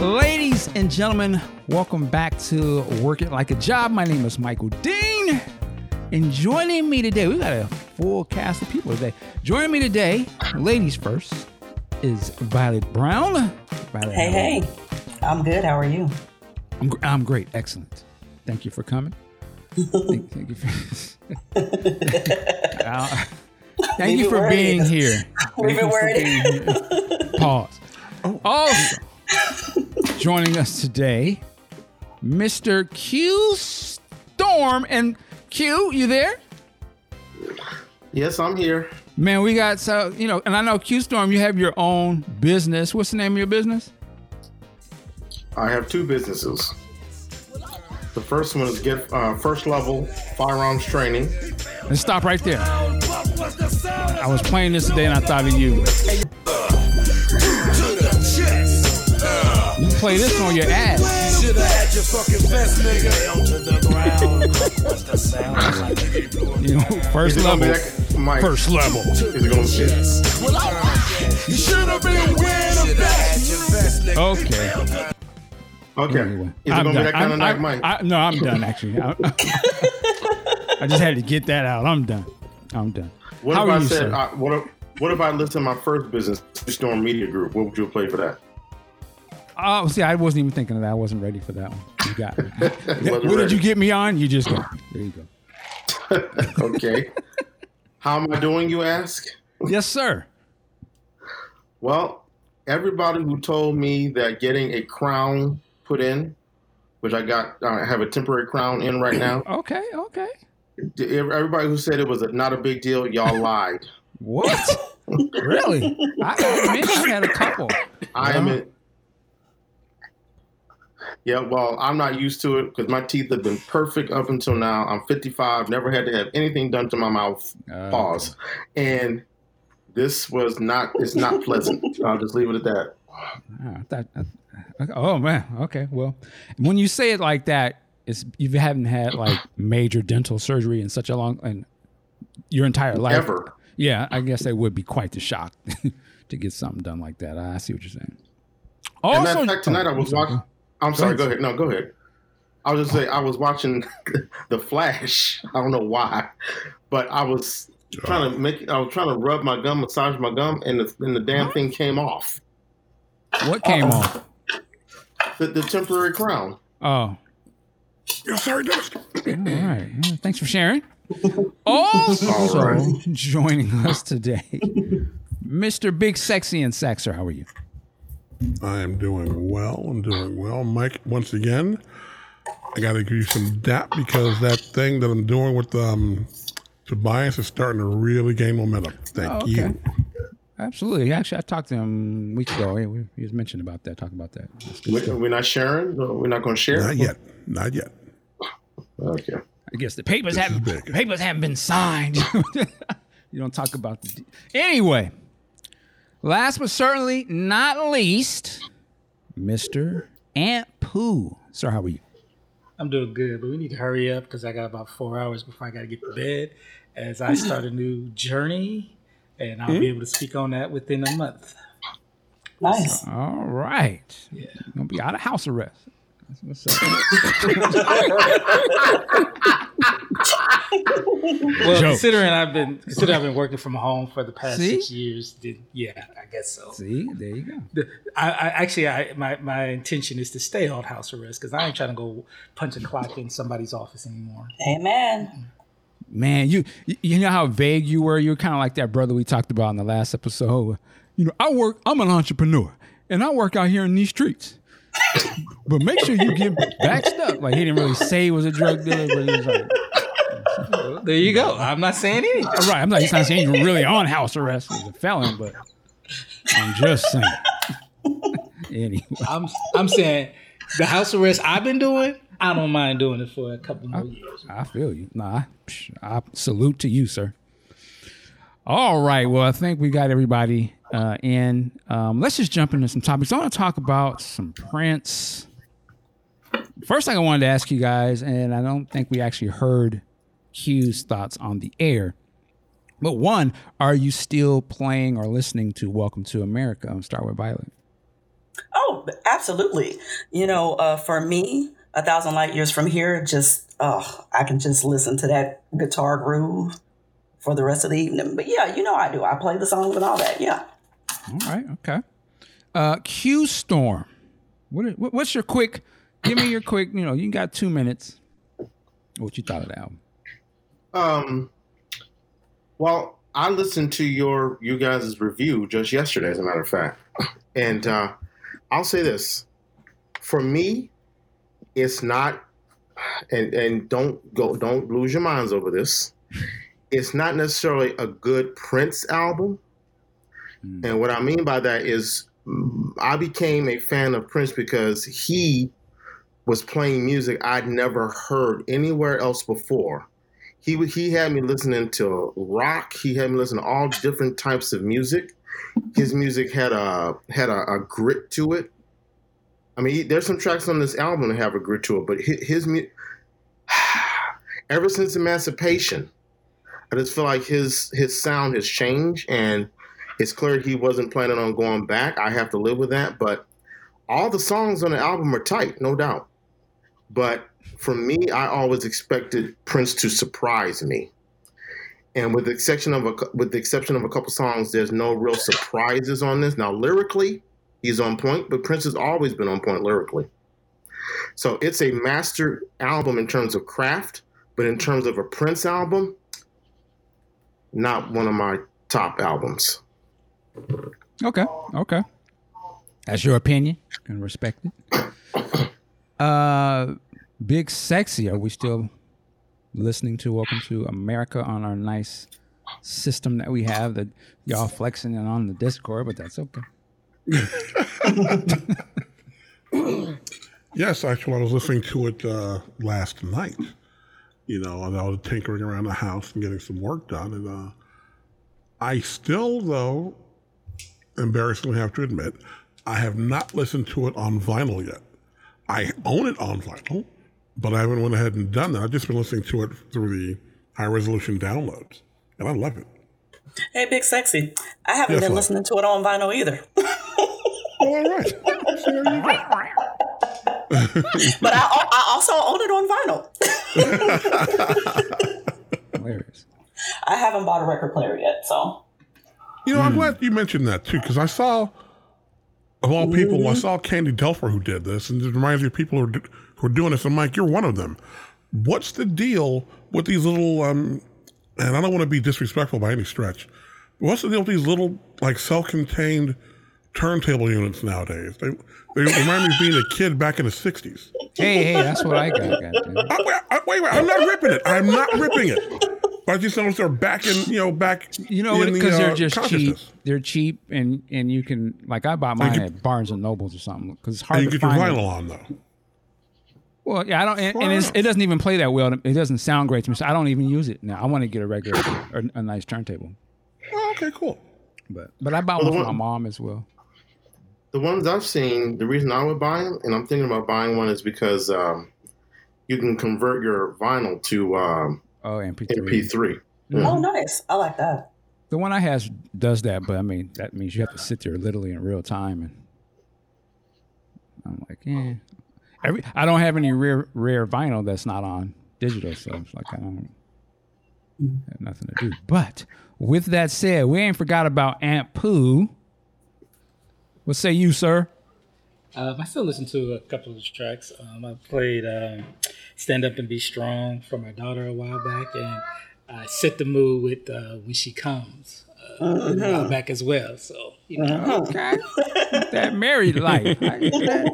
Ladies and gentlemen, welcome back to Work It Like a Job. My name is Michael Dean. And joining me today, we got a full cast of people today. Joining me today, ladies first, is Violet Brown. Violet, Hey, hey. I'm good. How are you? I'm, I'm great. Excellent. Thank you for coming. thank, thank you for, Uh, thank you for being here. Leave Thank it you where for it. Pause. Also, joining us today, Mr. Q Storm. And Q, you there? Yes, I'm here. Man, we got so you know, and I know Q Storm, you have your own business. What's the name of your business? I have two businesses. The first one is get uh, first level firearms training. Let's stop right there. I was playing this today and I thought of you. You play this on your ass. You Shoulda had your fucking vest, nigga. Down to the ground. What's the sound? You know, first Is it gonna be level. Mike, First level. Is it gonna be? You shoulda been wearing a vest. Okay. Okay. Anyway, Is it I'm gonna be done. that kind I'm- of night, Mike? I- no, I'm done actually. I, I just had to get that out. I'm done. I'm done. what How if I you, said? I, uh, what if What if I listed my first business, Storm Media Group? What would you play for that? Oh, see, I wasn't even thinking of that. I wasn't ready for that one. You got me. What did you get me on? You just me. There you go. Okay. How am I doing? You ask. Yes, sir. Well, everybody who told me that getting a crown put in, which I got, uh, I have a temporary crown in right now. Okay, okay. Everybody who said it was a, not a big deal, y'all lied. What? really? I, I I had a couple. I uh-huh. am Wow. Yeah, well, I'm not used to it because my teeth have been perfect up until now. I'm 55, never had to have anything done to my mouth. Uh, Pause. And this was not. It's not pleasant. I'll just leave it at that. Ah, I thought, oh man. Okay. Well, when you say it like that, it's you haven't had like major dental surgery in such a long and your entire life. Ever. Yeah, I guess that would be quite the shock to get something done like that. I see what you're saying. And Also, fact, tonight I was watching. I'm sorry. Go ahead. No, go ahead. I was just say I was watching The Flash. I don't know why, but I was trying to make. I was trying to rub my gum, massage my gum, and the and the damn thing came off. What came off? The, the temporary crown. Oh, Yes, sir, it all right. Thanks for sharing. Also All right. joining us today, Mr. Big Sexy and Saxer. How are you? I am doing well. I'm doing well. Mike, once again, I got to give you some dap because that thing that I'm doing with um, Tobias is starting to really gain momentum. Thank Oh, okay. you. Absolutely. Actually, I talked to him weeks ago. He, he was mentioning about that. Talking about that. We, we're not sharing. We're not going to share. Not yet. Not yet. Okay. I guess the papers haven't the papers haven't been signed. you don't talk about the. de- Anyway, last but certainly not least, Mister Aunt Pooh. Sir, how are you? I'm doing good, but we need to hurry up because I got about four hours before I got to get to bed as I start a new journey, and I'll be hmm? able to speak on that within a month. Nice. All right. Yeah. You're gonna be out of house arrest. That's what's up. Well, Joke. considering I've been considering I've been working from home for the past See? six years, then yeah, I guess so. See, there you go. The- I, I actually, I my, my intention is to stay on house arrest because I ain't trying to go punch a clock in somebody's office anymore. Amen. Man, you you know how vague you were. You were kind of like that brother we talked about in the last episode. You know, I work. I'm an entrepreneur, and I work out here in these streets. but make sure you get backed up. Like he didn't really say he was a drug dealer, but he was like, Well, there you go. I'm not saying anything. all right. I'm not, he's not saying you're really on house arrest as a felon, but I'm just saying. anyway, I'm I'm saying the house arrest I've been doing, I don't mind doing it for a couple more years. I feel you. Nah, psh, I salute to you, sir. All right. Well, I think we got everybody uh, in. Um, let's just jump into some topics. I want to talk about some Prince. First thing I wanted to ask you guys, and I don't think we actually heard Q's thoughts on the air. But one, are you still playing or listening to Welcome to America? I'll start with Violet. Oh absolutely. You know, uh, for me, a thousand light years from here, just oh, I can just listen to that guitar groove for the rest of the evening. But yeah, you know I do. I play the songs and all that. Yeah. All right. Okay. Uh, Q Storm. What, is- what? What's your quick? Give me your quick. You know, you got two minutes. What you thought of the album? Um, well, I listened to your you guys' review just yesterday, as a matter of fact, and uh, I'll say this: for me, it's not, and and don't go, don't lose your minds over this. It's not necessarily a good Prince album, and what I mean by that is, mm, I became a fan of Prince because he was playing music I'd never heard anywhere else before he he had me listening to rock. He had me listening to all different types of music. His music had a had a, a grit to it. I mean, he, there's some tracks on this album that have a grit to it, but his, his mu- ever since Emancipation, I just feel like his his sound has changed, and it's clear he wasn't planning on going back. I have to live with that, but all the songs on the album are tight, no doubt. But for me, I always expected Prince to surprise me. And with the exception of a with the exception of a couple songs, there's no real surprises on this. Now lyrically, he's on point, but Prince has always been on point lyrically. So it's a master album in terms of craft, but in terms of a Prince album, not one of my top albums. Okay. Okay. That's your opinion and respect it. Uh, Big Sexy. Are we still listening to Welcome to America on our nice system that we have that y'all flexing it on the Discord? But that's okay. Yes, actually, I was listening to it uh, last night. You know, and I was tinkering around the house and getting some work done. And uh, I still, though, embarrassingly have to admit, I have not listened to it on vinyl yet. I own it on vinyl, but I haven't went ahead and done that. I've just been listening to it through the high resolution downloads, and I love it. Hey, Big Sexy. I haven't Yes, been love. listening to it on vinyl either. Oh, all right. So there you go. but I, I also own it on vinyl. Hilarious. I haven't bought a record player yet, so. You know, I'm hmm. glad you mentioned that too, because I saw, of all people, I mm-hmm. saw Candy Dulfer who did this, and it reminds me of people who are, do- who are doing this. I'm you're one of them. What's the deal with these little, um, and I don't want to be disrespectful by any stretch, what's the deal with these little, like, self contained turntable units nowadays? They, they remind me of being a kid back in the 60s. Hey, hey, that's what I got. I, wait, I, wait, wait, I'm not ripping it. I'm not ripping it. But I just noticed they're back in, you know, back You know, because the, they're uh, just cheap. They're cheap, and and you can like I bought mine you- at Barnes and Nobles or something because it's hard And you to get your find. it. vinyl on, though. Well, yeah, I don't, and, and it's, it doesn't even play that well. It doesn't sound great to me, so I don't even use it now. I want to get a regular, or a nice turntable, Oh, okay, cool. but but I bought Well, one the for my mom as well. The ones I've seen, the reason I would buy them, and I'm thinking about buying one, is because um, you can convert your vinyl to um, Oh, MP3. MP3. Oh, nice. I like that. The one I has does that, but I mean that means you have to sit there literally in real time, and I'm like, yeah. Every I don't have any rare rare vinyl that's not on digital, so it's like I don't have nothing to do. But with that said, we ain't forgot about Aunt Pooh. What say you, sir? Um, I still listen to a couple of his tracks. Um, I played um, "Stand Up and Be Strong" for my daughter a while back, and I set the mood with uh, "When She Comes" uh, a while back as well. So you know, Okay. that married life. I that.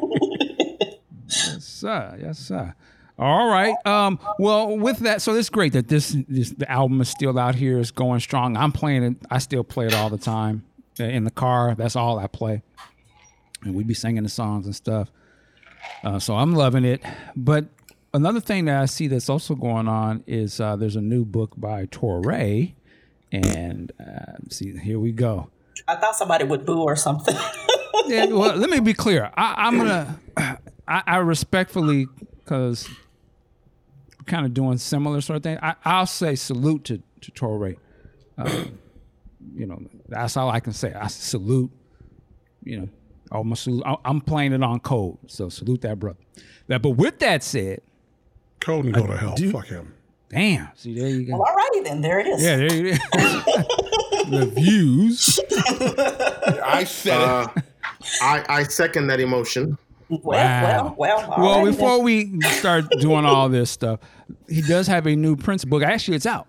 Yes, sir. Yes, sir. All right. Um, well, with that, so it's great that this, this the album is still out here, it's going strong. I'm playing it. I still play it all the time in the car. That's all I play, and we'd be singing the songs and stuff. Uh, so I'm loving it. But another thing that I see that's also going on is uh, there's a new book by Touré, and uh, see here we go. I thought somebody would boo or something. Yeah, well, let me be clear. I, I'm gonna, I, I respectfully, because kind of doing similar sort of thing. I, I'll say salute to to Touré. Um, you know, that's all I can say. I salute. You know, my salute. I- I'm playing it on code, so salute that brother. That, but with that said, Code and go to hell. Fuck him. damn. See, there you go. Well, alrighty then. There it is. Yeah, there you go. the views. I said Uh, I, I second that emotion. Well, Wow. well, well. Well, before then. we start doing all this stuff, he does have a new Prince book. Actually, it's out.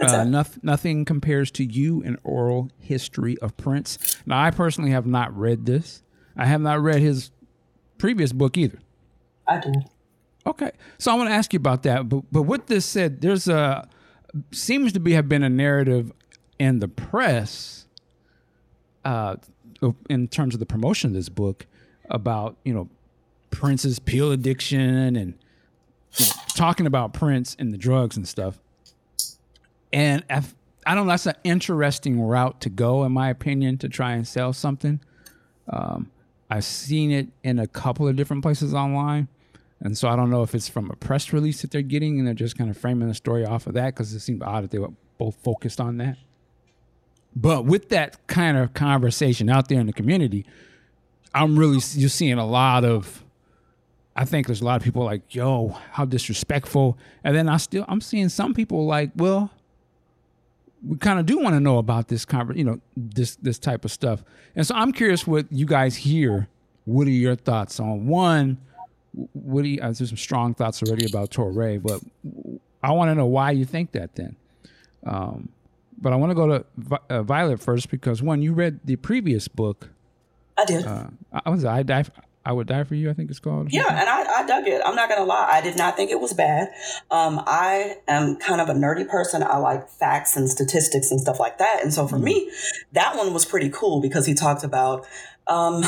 Uh, nothing compares to you an oral history of Prince. Now, I personally have not read this. I have not read his previous book either. I do. Okay, so I want to ask you about that. But but with this said, there's a seems to be have been a narrative in the press, uh, in terms of the promotion of this book about you know Prince's pill addiction and you know, talking about Prince and the drugs and stuff. And if, I don't know, that's an interesting route to go, in my opinion, to try and sell something. Um, I've seen it in a couple of different places online. And so I don't know if it's from a press release that they're getting and they're just kind of framing the story off of that because it seemed odd that they were both focused on that. But with that kind of conversation out there in the community, I'm really you're seeing a lot of I think there's a lot of people like, yo, how disrespectful. And then I still I'm seeing some people like, well, we kind of do want to know about this conver- you know, this this type of stuff. And so I'm curious what you guys hear. What are your thoughts on one? What do you, uh, there's some strong thoughts already about Touré, but I want to know why you think that then. Um, but I want to go to Vi- uh, Violet first because one, you read the previous book. I did. Uh, I was I die. I would die for you. I think it's called. Yeah, and I, I dug it. I'm not gonna lie, I did not think it was bad. Um, I am kind of a nerdy person. I like facts and statistics and stuff like that. And so for me, that one was pretty cool because he talked about um,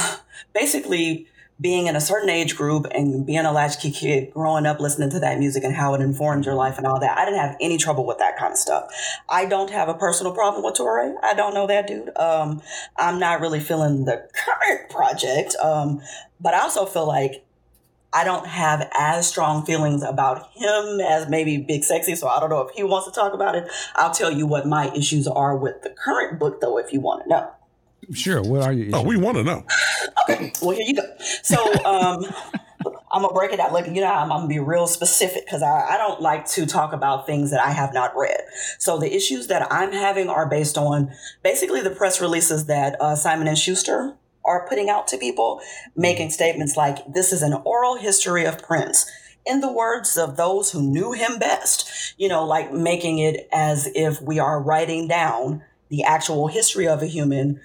basically being in a certain age group and being a latchkey kid, growing up listening to that music and how it informed your life and all that. I didn't have any trouble with that kind of stuff. I don't have a personal problem with Touré. I don't know that dude. Um, I'm not really feeling the current project. Um, but I also feel like I don't have as strong feelings about him as maybe Big Sexy. So I don't know if he wants to talk about it. I'll tell you what my issues are with the current book, though, if you want to know. Sure. What are you? Oh, we want to know. Okay. Well, here you go. So, um, I'm gonna break it out. Like you know, I'm, I'm gonna be real specific because I, I don't like to talk about things that I have not read. So the issues that I'm having are based on basically the press releases that uh, Simon and Schuster are putting out to people, making statements like, "This is an oral history of Prince." In the words of those who knew him best, you know, like making it as if we are writing down the actual history of a human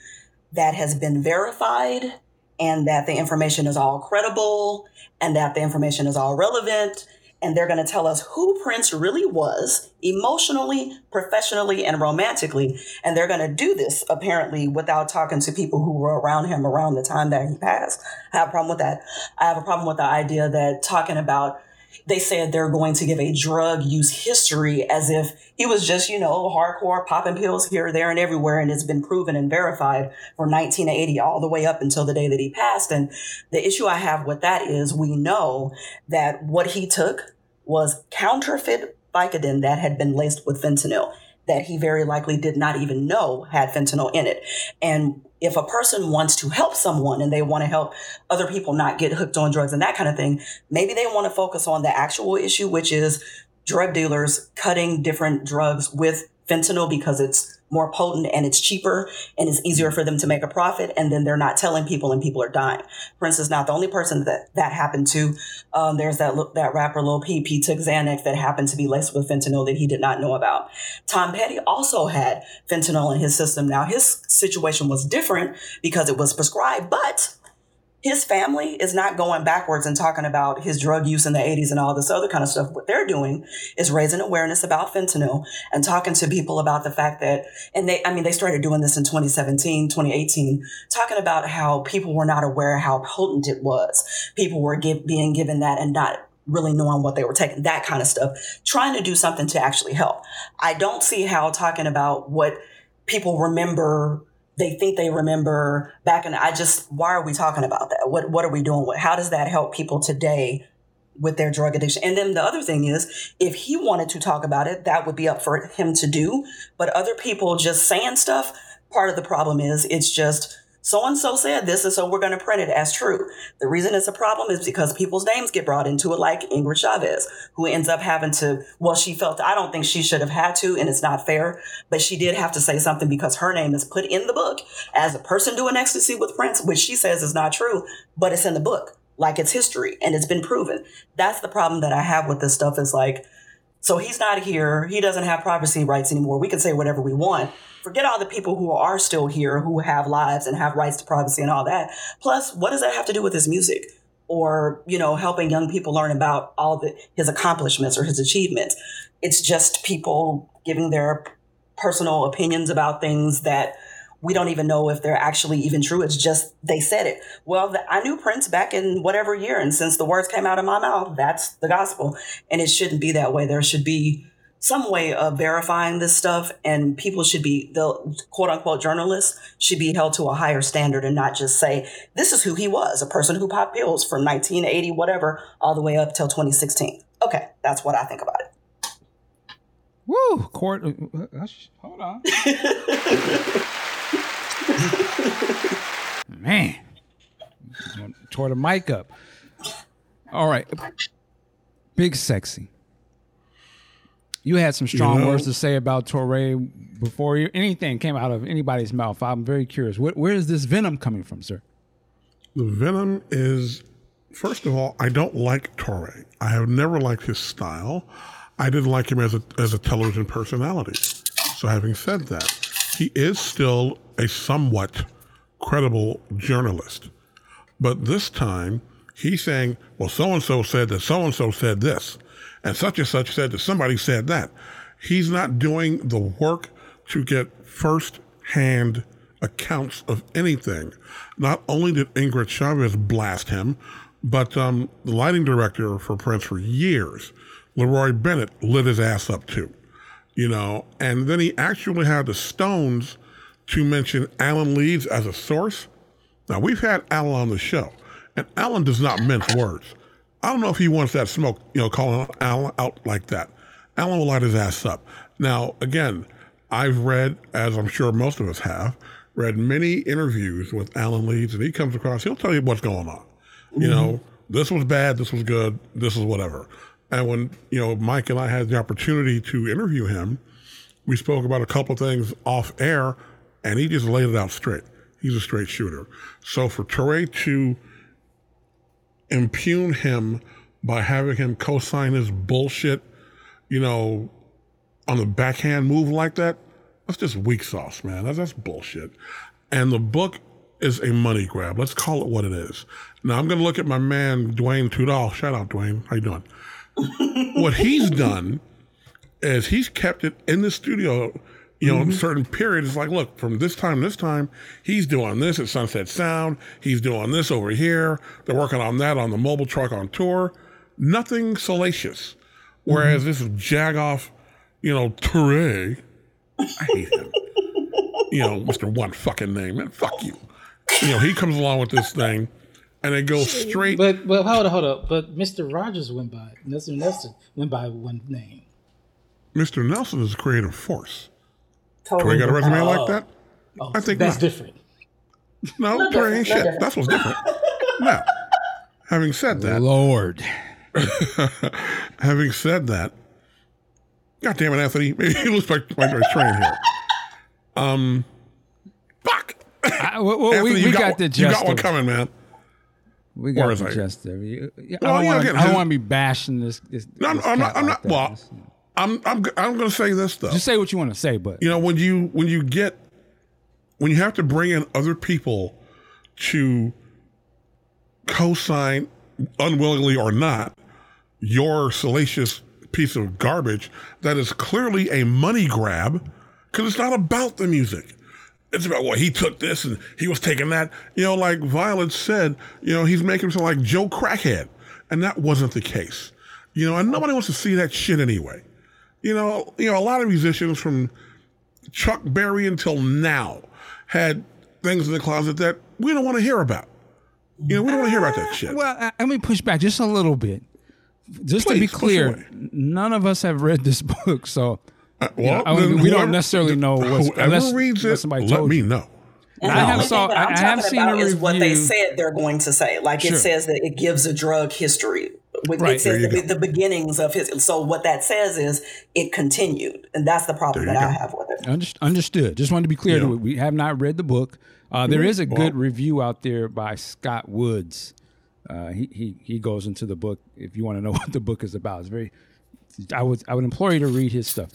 that has been verified and that the information is all credible and that the information is all relevant and they're going to tell us who Prince really was emotionally, professionally, and romantically. And they're going to do this apparently without talking to people who were around him around the time that he passed. I have a problem with that. I have a problem with the idea that talking about they said they're going to give a drug use history as if he was just, you know, hardcore popping pills here, there, and everywhere. And it's been proven and verified from 1980 all the way up until the day that he passed. And the issue I have with that is we know that what he took was counterfeit Vicodin that had been laced with fentanyl that he very likely did not even know had fentanyl in it. And if a person wants to help someone and they want to help other people not get hooked on drugs and that kind of thing, maybe they want to focus on the actual issue, which is drug dealers cutting different drugs with fentanyl because it's more potent and it's cheaper and it's easier for them to make a profit. And then they're not telling people and people are dying. Prince is not the only person that that happened to. Um, there's that that rapper Lil Peep. He took Xanax that happened to be laced with fentanyl that he did not know about. Tom Petty also had fentanyl in his system. Now his situation was different because it was prescribed, but his family is not going backwards and talking about his drug use in the 80s and all this other kind of stuff. What they're doing is raising awareness about fentanyl and talking to people about the fact that, and they, I mean, they started doing this in 2017, 2018, talking about how people were not aware how potent it was. People were give, being given that and not really knowing what they were taking, that kind of stuff, trying to do something to actually help. I don't see how talking about what people remember they think they remember back in I just why are we talking about that? What what are we doing with how does that help people today with their drug addiction? And then the other thing is if he wanted to talk about it, that would be up for him to do. But other people just saying stuff, part of the problem is it's just so and so said this, and so we're going to print it as true. The reason it's a problem is because people's names get brought into it, like Ingrid Chavez, who ends up having to, well, she felt, I don't think she should have had to, and it's not fair, but she did have to say something because her name is put in the book as a person doing ecstasy with Prince, which she says is not true, but it's in the book, like it's history, and it's been proven. That's the problem that I have with this stuff is like, so he's not here. He doesn't have privacy rights anymore. We can say whatever we want. Forget all the people who are still here, who have lives and have rights to privacy and all that. Plus, what does that have to do with his music? Or, you know, helping young people learn about all the, his accomplishments or his achievements. It's just people giving their personal opinions about things that we don't even know if they're actually even true. It's just they said it. Well, the, I knew Prince back in whatever year, and since the words came out of my mouth, that's the gospel. And it shouldn't be that way. There should be some way of verifying this stuff, and people should be the quote unquote journalists should be held to a higher standard and not just say this is who he was, a person who popped pills from 1980 whatever all the way up till 2016. Okay, that's what I think about it. Woo, court. uh, uh, Hold on. Man, tore the mic up. All right, big sexy. You had some strong know- words to say about Touré before you, anything came out of anybody's mouth. I'm very curious. Where, where is this venom coming from, sir? The Venom is, first of all, I don't like Touré. I have never liked his style. I didn't like him as a as a television personality. So, having said that, he is still a somewhat credible journalist. But this time, he's saying, well, so and so said that so and so said this, and such and such said that somebody said that. He's not doing the work to get first hand accounts of anything. Not only did Ingrid Chavez blast him, but um, the lighting director for Prince for years, Leroy Bennett, lit his ass up too. You know, and then he actually had the Stones to mention Alan Leeds as a source. Now, we've had Alan on the show, and Alan does not mince words. I don't know if he wants that smoke, you know, calling Alan out like that. Alan will light his ass up. Now, again, I've read, as I'm sure most of us have, read many interviews with Alan Leeds, and he comes across, he'll tell you what's going on. You know, mm-hmm. this was bad, this was good, this is whatever. And when, you know, Mike and I had the opportunity to interview him, we spoke about a couple of things off air, and he just laid it out straight. He's a straight shooter. So for Touré to impugn him by having him co-sign his bullshit, you know, on the backhand move like that, that's just weak sauce, man. That's, that's bullshit. And the book is a money grab. Let's call it what it is. Now I'm going to look at my man Duane Tudahl. Shout out, Duane. How you doing? what he's done is he's kept it in the studio, you know, in certain periods. It's like, look, from this time to this time, he's doing this at Sunset Sound. He's doing this over here. They're working on that on the mobile truck on tour. Nothing salacious. Whereas mm-hmm. this is Jagoff, you know, Touré. I hate him. you know, Mr. One fucking name. Man, fuck you. You know, he comes along with this thing and it goes straight. But but hold on, hold up. But Mr. Rogers went by Mr. Nelson went by one name. Mr. Nelson is a creative force. Totally Touré got a resume Oh. like that? Oh, I think that's not. different. No, No Touré ain't no shit. different. That's what's different. now, having said that, Lord. having said that, God damn it, Anthony, maybe he looks like my, my train here. Um, fuck. I, well, well, Anthony, we, you we got, got, one- the you got one coming, man. We got is the I? gist of. You- yeah, Well, I don't yeah, wanna, I don't want to be bashing this. this No, I'm, this I'm not. I'm like not. Well, that. I'm. I'm. I'm going to say this though. Just say what you want to say, but you know when you when you get when you have to bring in other people to co-sign unwillingly or not your salacious piece of garbage that is clearly a money grab because it's not about the music it's about well he took this and he was taking that you know like violet said you know he's making himself like joe crackhead and that wasn't the case you know and nobody wants to see that shit anyway you know you know a lot of musicians from Chuck Berry until now had things in the closet that we don't want to hear about. You know, we don't want to hear about that shit. well, I, let me push back just a little bit. Just to be clear, none of us have read this book, so Uh, you know, I mean, then we don't necessarily know what's whoever unless, reads unless it. somebody Let told me you. know. And I the have only saw- thing that I'm I- I have talking seen a about is what they said they're going to say. Like Sure. it says that it gives a drug history. With- Right, It says the, the beginnings of his. So what that says is it continued, and that's the problem that you I have with it. Understood. Just wanted to be clear. Yeah. to. We have not read the book. Uh, there is a Well- good review out there by Scott Woods. Uh, he, he he goes into the book if you want to know what the book is about. It's very. I would I would implore you to read his stuff.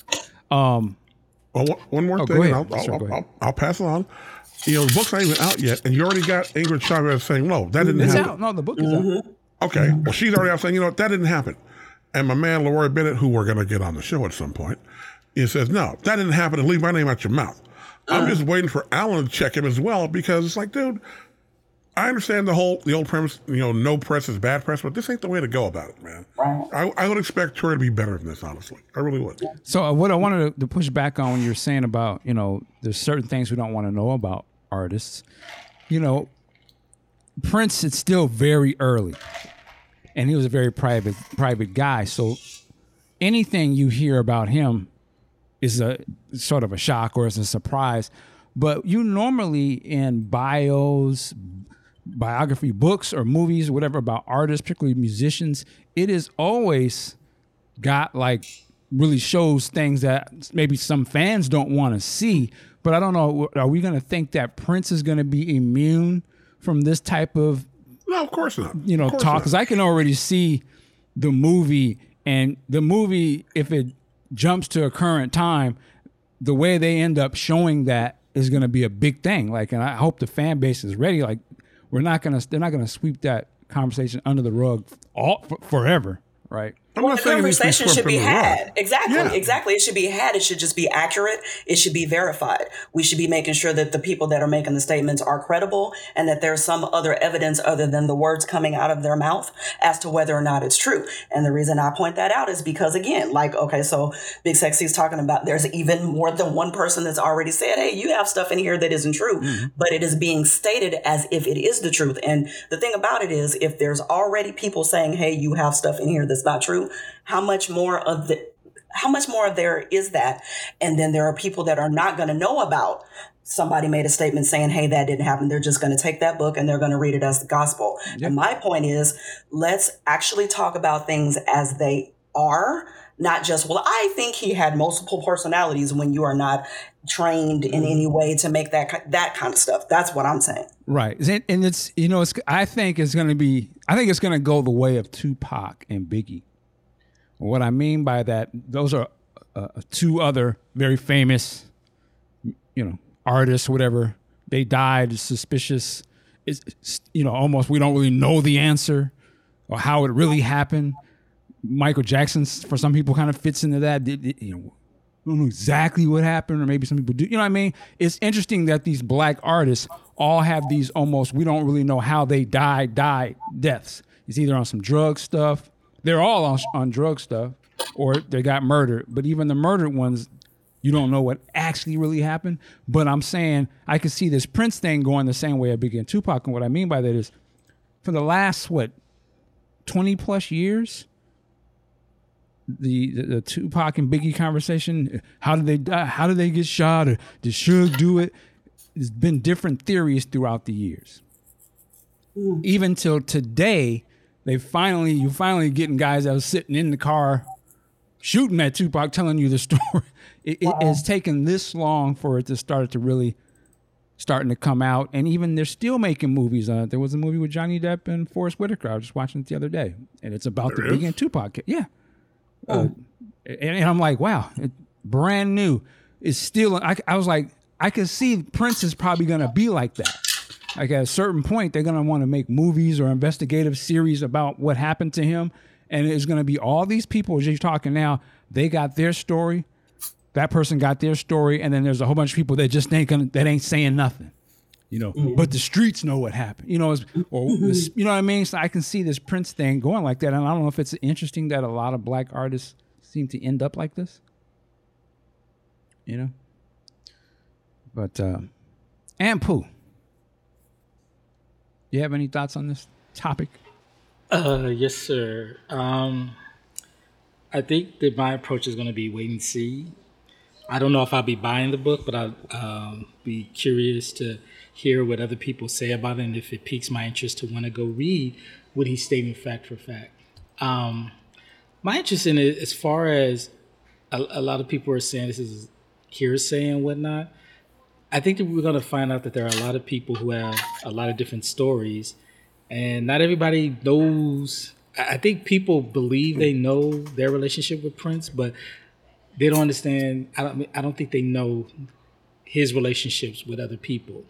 Um, Well, one- one more Oh, thing, ahead. and I'll, Sure, I'll, go. I'll, I'll pass it on. You know, the book's not even out yet, and you already got Ingrid Chavez saying, "No, that didn't it's happen." out. No, the book is out. Okay, well, she's already out saying, "You know, that didn't happen." And my man Leroy Bennett, who we're going to get on the show at some point, he says, "No, that didn't happen, and leave my name out your mouth." I'm just waiting for Alan to check him as well because it's like, dude, I understand the whole the old premise, you know, no press is bad press, but this ain't the way to go about it, man. I, I would expect her to be better than this, honestly. I really would. So uh, what I wanted to, to push back on when you're saying about you know there's certain things we don't want to know about artists. You know, Prince is still very early, and he was a very private private guy. So anything you hear about him is a sort of a shock or is a surprise. But you normally in bios, biography books or movies, whatever about artists, particularly musicians, it is always got like really shows things that maybe some fans don't want to see. But I don't know. Are we going to think that Prince is going to be immune from this type of No, of course not. you know talk? Because I can already see the movie and the movie if it jumps to a current time, the way they end up showing that is going to be a big thing. Like, and I hope the fan base is ready. Like, we're not gonna they're not gonna sweep that conversation under the rug all for, forever, right? I'm Well, not the saying it needs to be conversation should be had. Exactly. Yeah. Exactly. It should be had. It should just be accurate. It should be verified. We should be making sure that the people that are making the statements are credible and that there's some other evidence other than the words coming out of their mouth as to whether or not it's true. And the reason I point that out is because again, like, okay, so Big Sexy's talking about there's even more than one person that's already said, Hey, you have stuff in here that isn't true, mm-hmm. but it is being stated as if it is the truth. And the thing about it is if there's already people saying, Hey, you have stuff in here that's not true, how much more of the how much more of there is that? And then there are people that are not going to know about somebody made a statement saying hey that didn't happen. They're just going to take that book and they're going to read it as the gospel. And my point is let's actually talk about things as they are not just well i think he had multiple personalities when you are not trained in any mm-hmm. way to make that that kind of stuff. That's what i'm saying. Right, and and it's you know it's I think it's going to be I think it's going to go the way of Tupac and Biggie. What I mean by that, those are uh, two other very famous, you know, artists. Whatever they died, suspicious. It's it's, you know almost we don't really know the answer or how it really happened. Michael Jackson, for some people, kind of fits into that. Did- did- you know, don't know exactly what happened, or maybe some people do. You know what I mean? It's interesting that these black artists all have these almost we don't really know how they died, died deaths. It's either on some drug stuff. They're all on, on drug stuff, or they got murdered. But even the murdered ones, you don't know what actually really happened. But I'm saying I can see this Prince thing going the same way I began Tupac. And what I mean by that is, for the last what, twenty plus years, the, the the Tupac and Biggie conversation. How did they die? How did they get shot? Or did Suge do it? There's been different theories throughout the years. Mm. Even till today, they finally you finally getting guys that was sitting in the car shooting at Tupac, telling you the story. It, it has taken this long for it to start to really starting to come out, and even they're still making movies on it. There was a movie with Johnny Depp and Forest Whitaker. I was just watching it the other day, and it's about There the Biggie is? and Tupac. ca- Yeah, uh, and, and I'm like, wow, it, brand new. It's still. I, I was like, I could see Prince is probably gonna be like that. Like at a certain point, they're gonna want to make movies or investigative series about what happened to him, and it's gonna be all these people as you're talking now. They got their story. That person got their story, and then there's a whole bunch of people that just ain't gonna that ain't saying nothing. You know, but the streets know what happened. You know, it's, or this, you know what I mean. So I can see this Prince thing going like that, and I don't know if it's interesting that a lot of black artists seem to end up like this. You know, but uh, and Pooh, you have any thoughts on this topic? Uh, yes, sir. Um, I think that my approach is going to be wait and see. I don't know if I'll be buying the book, but I'll um, be curious to hear what other people say about it and if it piques my interest to want to go read what he's stating fact for fact. Um, my interest in it, as far as a, a lot of people are saying this is hearsay and whatnot, I think that we're going to find out that there are a lot of people who have a lot of different stories, and not everybody knows. I think people believe they know their relationship with Prince, but they don't understand. I don't. I don't think they know his relationships with other people.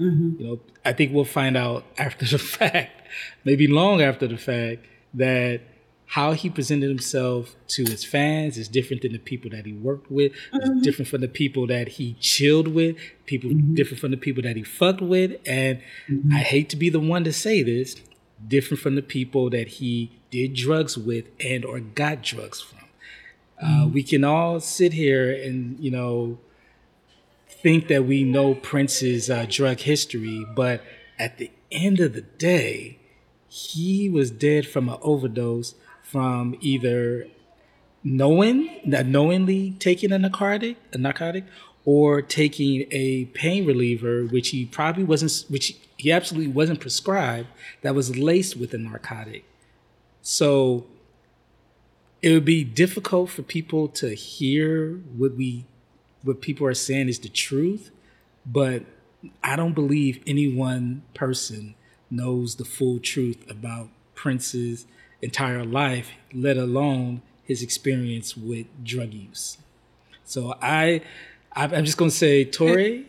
Mm-hmm. You know, I think we'll find out after the fact, maybe long after the fact, that how he presented himself to his fans is different than the people that he worked with. It's different from the people that he chilled with. People different from the people that he fucked with. And I hate to be the one to say this, different from the people that he did drugs with and or got drugs from. Uh, we can all sit here and you know think that we know Prince's uh, drug history, but at the end of the day, he was dead from an overdose from either knowing knowingly taking a narcotic, a narcotic, or taking a pain reliever, which he probably wasn't, which he absolutely wasn't prescribed, that was laced with a narcotic. So it would be difficult for people to hear what we what people are saying is the truth, but I don't believe any one person knows the full truth about Prince's entire life, let alone his experience with drug use. So I, I I'm just gonna say, Touré,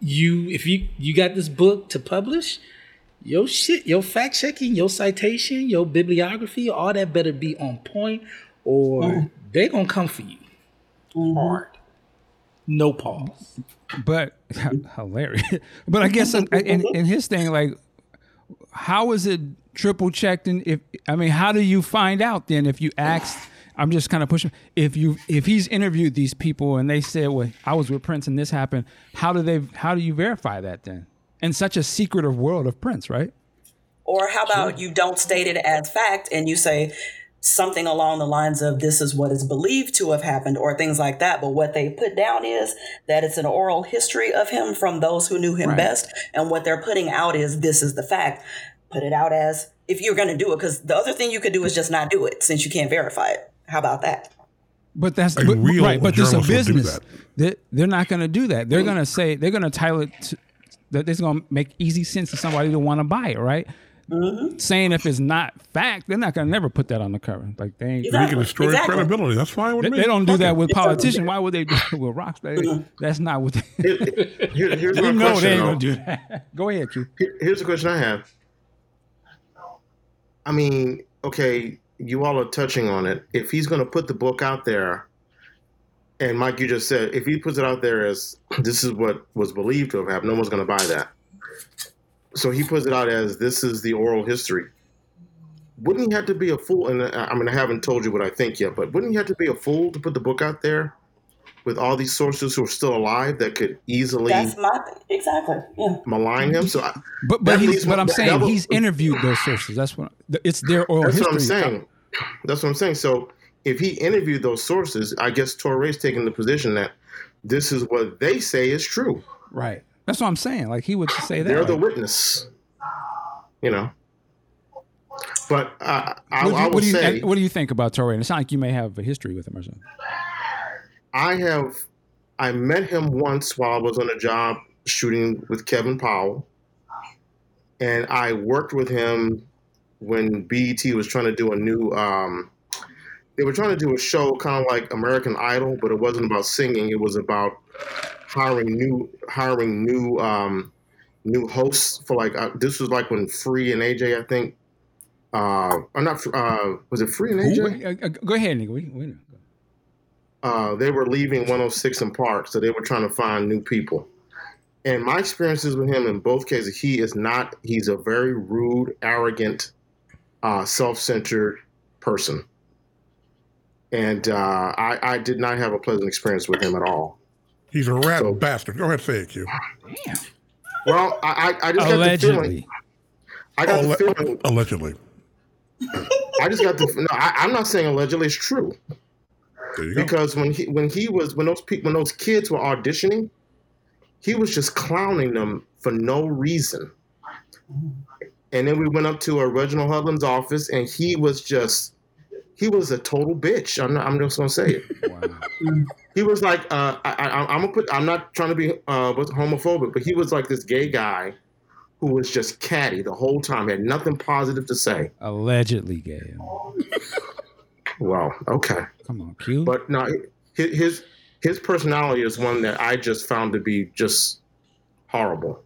you if you you got this book to publish, your shit, your fact checking, your citation, your bibliography, all that better be on point, or mm-hmm. they gonna come for you mm-hmm. hard. No pause. but hilarious. But I guess in, in, in his thing, like, how is it triple checked? And if I mean, how do you find out then if you asked? I'm just kind of pushing. If you if he's interviewed these people and they said, "Well, I was with Prince and this happened," how do they? How do you verify that then? In such a secretive world of Prince, right? Or how about you don't state it as fact and you say something along the lines of this is what is believed to have happened or things like that. But what they put down is that it's an oral history of him from those who knew him Right. best. And what they're putting out is this is the fact. Put it out as if you're going to do it, because the other thing you could do is just not do it since you can't verify it. How about that? But that's but, real right. But this is a journalist will do business. that. They, they're not going to do that. They're mm. going to say they're going to title it. To, that it's going to make easy sense to somebody to want to buy it, right? Mm-hmm. Saying if it's not fact, they're not going to never put that on the cover. Like they ain't. You can destroy Exactly. credibility. That's fine with They, me. they don't do that with politicians. Why would they do it with rocks? They, mm-hmm. that's not what they. Here- here's We know question. they ain't though. gonna do that. Go ahead, Q. Here's the question I have. I mean, okay, you all are touching on it. If he's going to put the book out there, and Mike, you just said, if he puts it out there as this is what was believed to have happened, no one's going to buy that. So he puts it out as this is the oral history. Wouldn't he have to be a fool? And I I mean, I haven't told you what I think yet, but wouldn't he have to be a fool to put the book out there with all these sources who are still alive that could easily That's my exactly. Yeah. malign him? So I, But but That he's leads but I'm that- saying that was- he's interviewed those sources. That's what it's their oral That's history. That's what I'm saying. That's what I'm saying. So if he interviewed those sources, I guess Touré's taking the position that this is what they say is true. Right. That's what I'm saying. Like he would say that. They're the witness. You know. But uh, I, what, do I you, will what you say, what do you think about Touré? And it sounds like you may have a history with him or something. I have I met him once while I was on a job shooting with Kevin Powell, and I worked with him when BET was trying to do a new. Um, they were trying to do a show kind of like American Idol, but it wasn't about singing. It was about hiring new hiring new um, new hosts for like uh, this was like when Free and AJ I think. Uh, or not. Uh, was it Free and AJ? Uh, uh, go ahead, nigga. We, we know. uh, they were leaving 106 in Park, so they were trying to find new people. And my experiences with him in both cases, he is not, he's a very rude, arrogant, uh, self centered person. And uh, I, I did not have a pleasant experience with him at all. He's a rat So- bastard. Go ahead, say it, Q. Damn. Well, I, I, I just got the feeling, Allegedly. I got the feeling, allegedly. I just got the, no, I, I'm not saying allegedly it's true. There you go. because when he when he was when those people when those kids were auditioning, he was just clowning them for no reason. And then we went up to Reginald Hudlin's office, and he was just he was a total bitch. I'm not, I'm just gonna say it. Wow. He was like uh, I, I, I'm gonna put I'm not trying to be uh, homophobic, but he was like this gay guy who was just catty the whole time, had nothing positive to say. Allegedly gay. Wow, okay. Come on, Q. But no, his his personality is one that I just found to be just horrible.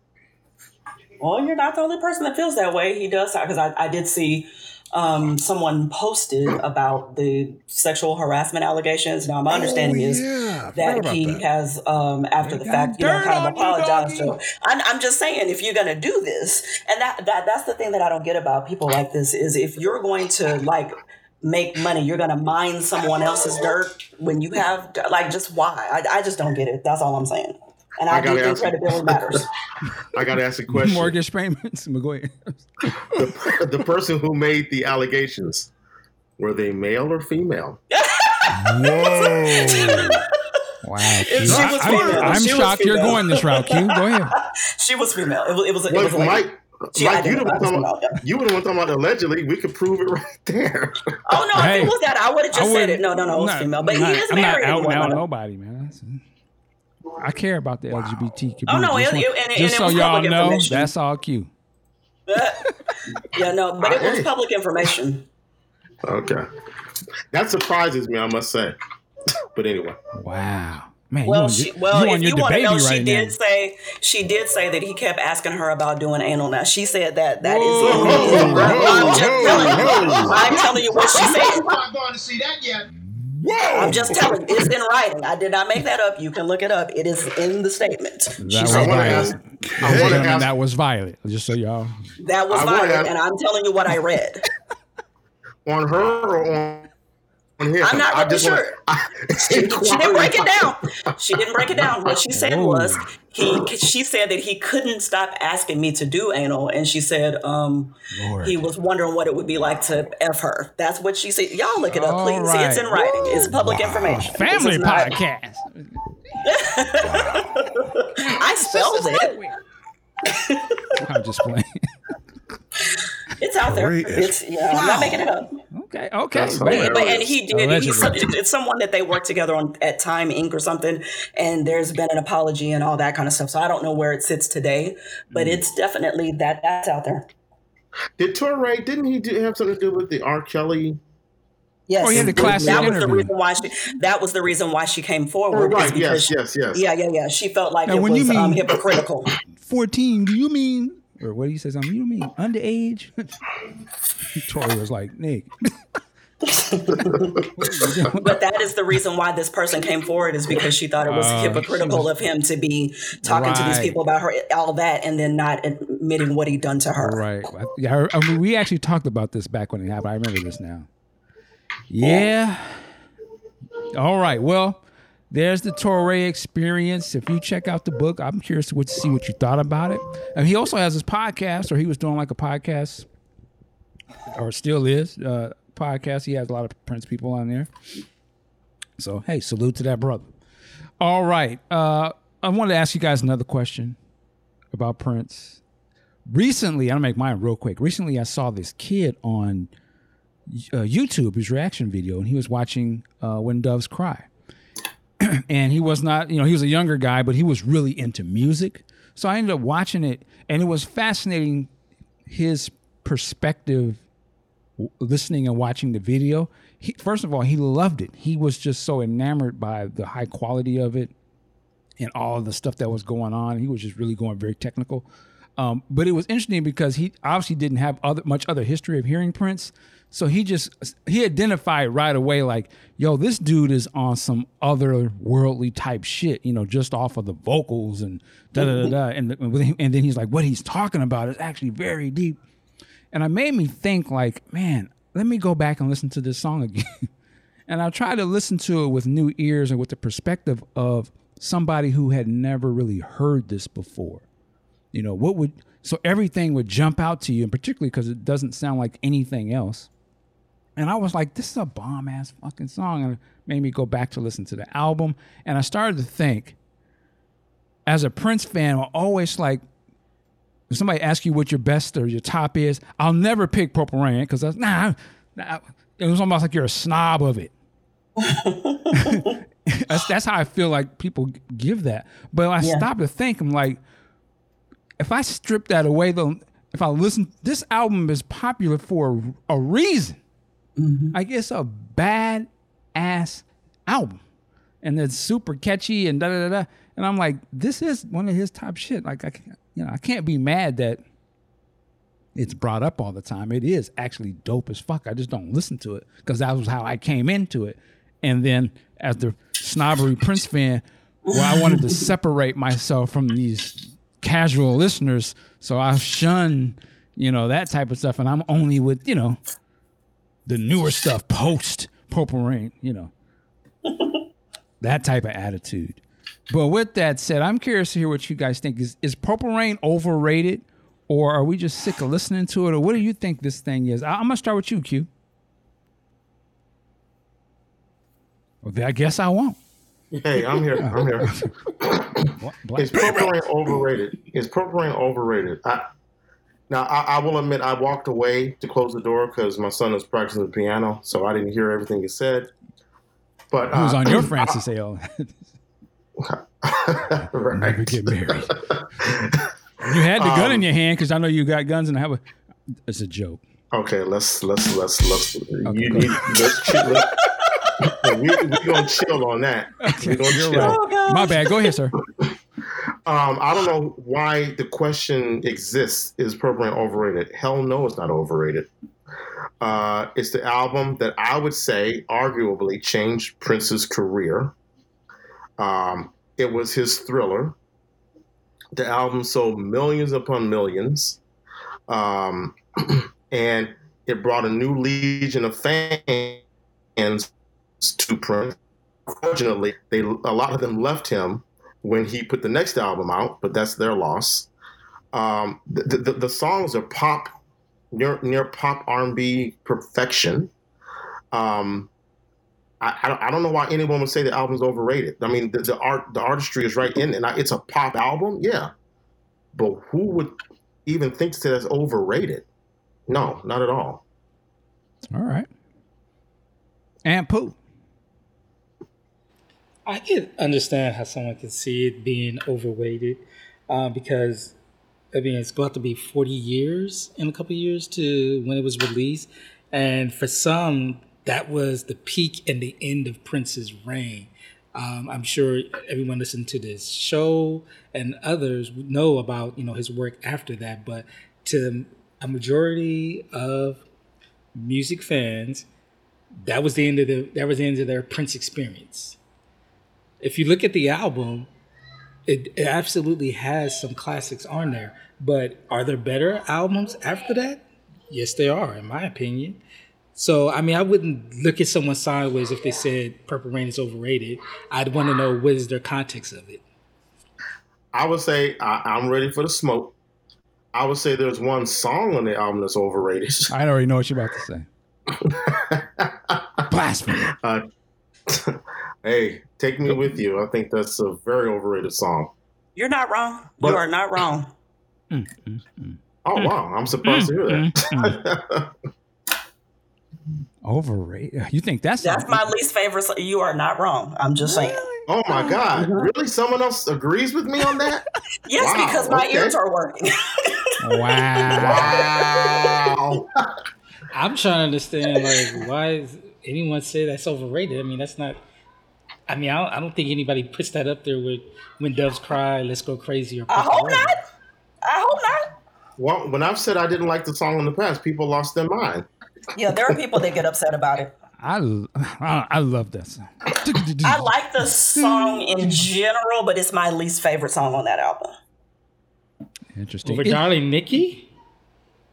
Well, you're not the only person that feels that way. He does because I, I did see um, someone posted about the sexual harassment allegations. Now, my understanding Oh, is yeah, I forgot that he that. has, um, after the fact, you know, kind of apologized to. I'm, I'm just saying, if you're going to do this, and that, that that's the thing that I don't get about people like this is if you're going to like make money, you're going to mine someone else's dirt when you have like just why? I, I just don't get it. That's all I'm saying. And I, I do gotta think ask- credibility matters. I got to ask a question. Mortgage payments, McGuire. the, the person who made the allegations were they male or female? Whoa. Wow. She Q. was I, female. am She was shocked you're going this route, Q. Go ahead. she was female. It was. It was. It was a lady. Mike, She Mike, you the one identified as talking about, yeah. you were the one talking about allegedly. We could prove it right there. Oh no! Hey, if it was that, I would have just said it. No, no, no, it was not- female. But not- he is married. I'm not married. out anyway, out nobody, man. That's- I care about the LGBT community. Oh, no, just it- it- and just and it so was y'all know, that's all Q. yeah, no, but it was public information. okay, that surprises me. I must say. But anyway, Wow, man. Well, you she, your, well, you if you want to DeBaby know, she right did now. say she did say that he kept asking her about doing anal. Now she said that that is. Whoa, in- whoa, in- whoa, I'm just whoa, telling you. whoa. I'm telling you what she said. I'm not going to see that yet. I'm just telling you. It's in writing. I did not make that up. You can look it up. It is in the statement. She That was said I that. I want to ask. that was Violet. Just so y'all. That was I violent, and I'm telling you what I read. on her or on, on him? I'm not I really just wanna- sure. I- She, she didn't break it down. She didn't break it down. What she said Whoa. was he. She said that he couldn't stop asking me to do anal, and she said um, he was wondering what it would be like to f her. That's what she said. Y'all look it up, All please. See, it's in right. writing. It's public information. Family is not- podcast. I spelled it. I'm just playing. It's out there. It's yeah. I'm not making it up. Okay, okay. But, but and he did. He's, Allegedly. it's someone that they worked together on at Time Inc. or something, and there's been an apology and all that kind of stuff. So I don't know where it sits today, Mm. but it's definitely that that's out there. Did Touré? Didn't he do, have something to do with the R. Kelly? Yes, Oh, he had the classic that was the reason why she. That was the reason why she came Oh, forward. is right. Yes. she- Yes. Yes. Yeah, yeah, yeah. She felt like Now, it when was you um, hypocritical. 14, do you mean? Or what do you say something? You mean underage? Touré was like, Nick. But that is the reason why this person came forward is because she thought it was Uh, hypocritical was- of him to be talking to these people about her all that and then not admitting what he'd done to her. Right. Yeah, I mean, we actually talked about this back when it happened. I remember this now. Yeah. All right. Well, there's the Touré experience. If you check out the book, I'm curious to see what you thought about it. And he also has his podcast, or he was doing like a podcast, or still is uh, podcast. He has a lot of Prince people on there. So hey, salute to that brother. All right. Uh, I wanted to ask you guys another question about Prince recently, I'll make mine real quick. Recently, I saw this kid on uh, YouTube, his reaction video, and he was watching uh, When Doves Cry. and he was not, you know, he was a younger guy, but he was really into music. So I ended up watching it, and it was fascinating his perspective listening and watching the video. He, first of all, he loved it. He was just so enamored by the high quality of it and all the stuff that was going on. He was just really going very technical. Um, but it was interesting because he obviously didn't have other much other history of hearing Prince. So he just he identified right away like, yo, this dude is on some other worldly type shit, you know, just off of the vocals and da da da da. And, and then he's like, what he's talking about is actually very deep. And it made me think like, man, let me go back and listen to this song again. and I tried to listen to it with new ears and with the perspective of somebody who had never really heard this before. You know, what would so everything would jump out to you, and particularly because it doesn't sound like anything else. and I was like, this is a bomb ass fucking song. And it made me go back to listen to the album. And I started to think, as a Prince fan, I'm always like, if somebody asks you what your best or your top is, I'll never pick Purple Rain because nah, nah, it was almost like you're a snob of it. that's, that's how I feel like people give that. But I Yeah. stop to think, I'm like, if I strip that away, though, if I listen, this album is popular for a, reason. Mm-hmm. Like guess a bad ass album, and it's super catchy and da da da. And I'm like, this is one of his top shit. Like I, can't- you know, I can't be mad that it's brought up all the time. It is actually dope as fuck. I just don't listen to it because that was how I came into it. And then as the snobbery Prince fan, well, I wanted to separate myself from these casual listeners, so I shun, you know, that type of stuff, and I'm only with, you know, the newer stuff post Purple Rain, you know, that type of attitude. But with that said, I'm curious to hear what you guys think. Is is Purple Rain overrated, or are we just sick of listening to it, or what do you think this thing is? I, I'm gonna start with you, Q. Well, I guess I won't. Hey, I'm here. I'm here. What? Black- Is Rain overrated? Is Purple overrated? I, now, I, I will admit, I walked away to close the door because my son is practicing the piano, so I didn't hear everything he said. But Who's uh, on your Francis Ale? right. Never get married. You had the gun in your hand because I know you got guns and I have a. It's a joke. Okay, let's let's let's let's you go need let's. Let's, we we gonna chill on that. We gonna chill. right. Oh, My bad. Go ahead, sir. Um, I don't know why the question exists. Is Purple Rain overrated? Hell no, it's not overrated. Uh, it's the album that I would say arguably changed Prince's career. Um, it was his thriller. The album sold millions upon millions. Um, and it brought a new legion of fans to Prince. Unfortunately, they a lot of them left him when he put the next album out, but that's their loss. Um, the, the, the songs are pop, near near pop R and B perfection. Um, I, I don't, know why anyone would say the album's overrated. I mean, the, the art the artistry is right in it. And I- it's a pop album, yeah, but who would even think that that's overrated? No, not at all. All right. And Pooh. I can understand how someone can see it being overweighted uh, because, I mean, it's about to be 40 years in a couple years to when it was released. And for some, that was the peak and the end of Prince's reign. Um, I'm sure everyone listened to this show and others know about you know his work after that, but to a majority of music fans, that was the end of the that was the end of their Prince experience if you look at the album, it, it absolutely has some classics on there. But are there better albums after that? Yes, there are, in my opinion. So, I mean, I wouldn't look at someone sideways if they said Purple Rain is overrated. I'd want to know what is their context of it. I would say I, I'm ready for the smoke. I would say there's one song on the album that's overrated. I already know what you're about to say. Blasphemy. Uh, hey, take me with you. I think that's a very overrated song. You're not wrong. But- you are not wrong. Mm, mm, mm. Oh wow, I'm surprised to hear Mm, that. Overrated. You think that's That's my least favorite. so- You are not wrong. I'm just saying. oh my god, really? Someone else agrees with me on that? Yes, Wow, because my okay. ears are working. Wow. Wow. I'm trying to understand, like, why is anyone say that's overrated? I mean, that's not. I mean, I don't, I don't think anybody puts that up there with "When Doves Cry," "Let's Go Crazy," or I hope Rain. not. I hope not. well, when I've said I didn't like the song in the past, people lost their mind. Yeah, there are people that get upset about it. I, I, I love that song. I like the song in general, but it's my least favorite song on that album. Interesting. Over It- Darling Nikki.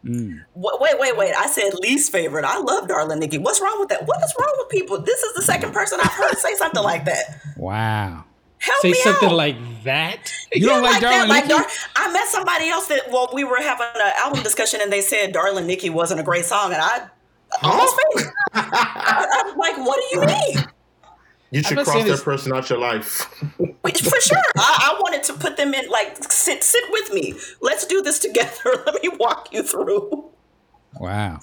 Mm. Wait, wait, wait, wait. I said least favorite. I love Darling Nikki. What's wrong with that? What is wrong with people? This is the second person I've heard say something like that. wow. Help Say me something out. like that. You don't like Darling that, Nikki? Dar- I met somebody else that well, we were having an album discussion and they said Darling Nikki wasn't a great song, and I almost fainted. I'm like, what do you mean? You should cross that this- person out your life. For sure, I, I wanted to put them in like sit sit with me. Let's do this together. Let me walk you through. Wow.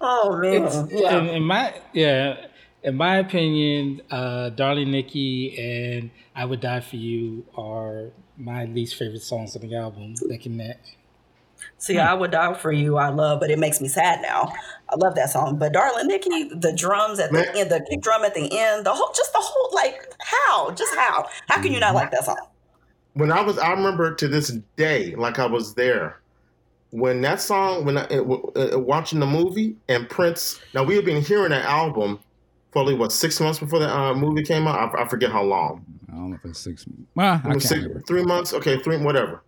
Oh man, yeah. in, in my yeah, in my opinion, uh, "Darling Nikki" and "I Would Die for You" are my least favorite songs on the album. Neck and neck. See, I would die for you. I love, but it makes me sad now. I love that song, but darling Nikki, the drums at the Man. end, the kick drum at the end, the whole, just the whole, like how, just how, how can you not like that song? when I was, I remember to this day, like I was there. When that song, when I uh, uh, watching the movie and Prince, now we had been hearing that album probably what six months before the uh, movie came out. I, I forget how long. I don't know if it's six. Well, I It can't six- three months, okay, three whatever.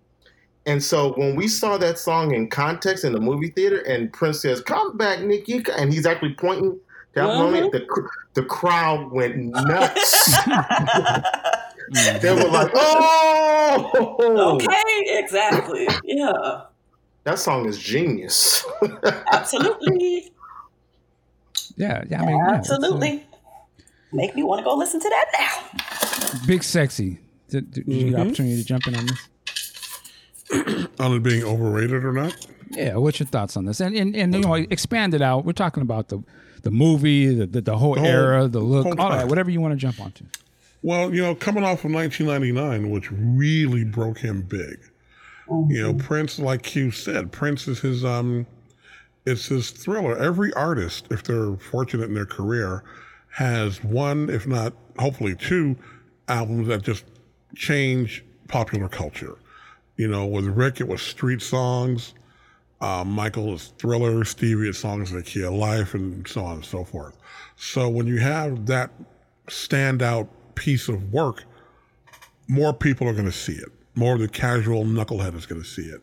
And so when we saw that song in context in the movie theater, and Prince says, "Come back, Nikki," and he's actually pointing to Apollonia, the cr- the crowd went nuts. they were like, "Oh, Okay, exactly. Yeah, that song is genius." absolutely, Yeah, yeah. I mean, yeah, it's, uh, absolutely. Make me want to go listen to that now. Big sexy. Did, did you get an opportunity to jump in on this? On it being overrated or not? Yeah, what's your thoughts on this? And and, and you know, expand it out. We're talking about the the movie, the the, the whole whole- era, the look, all that. Whatever you want to jump onto. Well, you know, coming off of 1999, which really broke him big. You know, Prince, like you said, Prince is his um, it's his thriller. Every artist, if they're fortunate in their career, has one, if not hopefully two, albums that just change popular culture. You know, with Rick, it was street songs. Uh, Michael is thriller. Stevie is songs like Key of Life, and so on and so forth. So when you have that standout piece of work, more people are going to see it. More of the casual knucklehead is going to see it.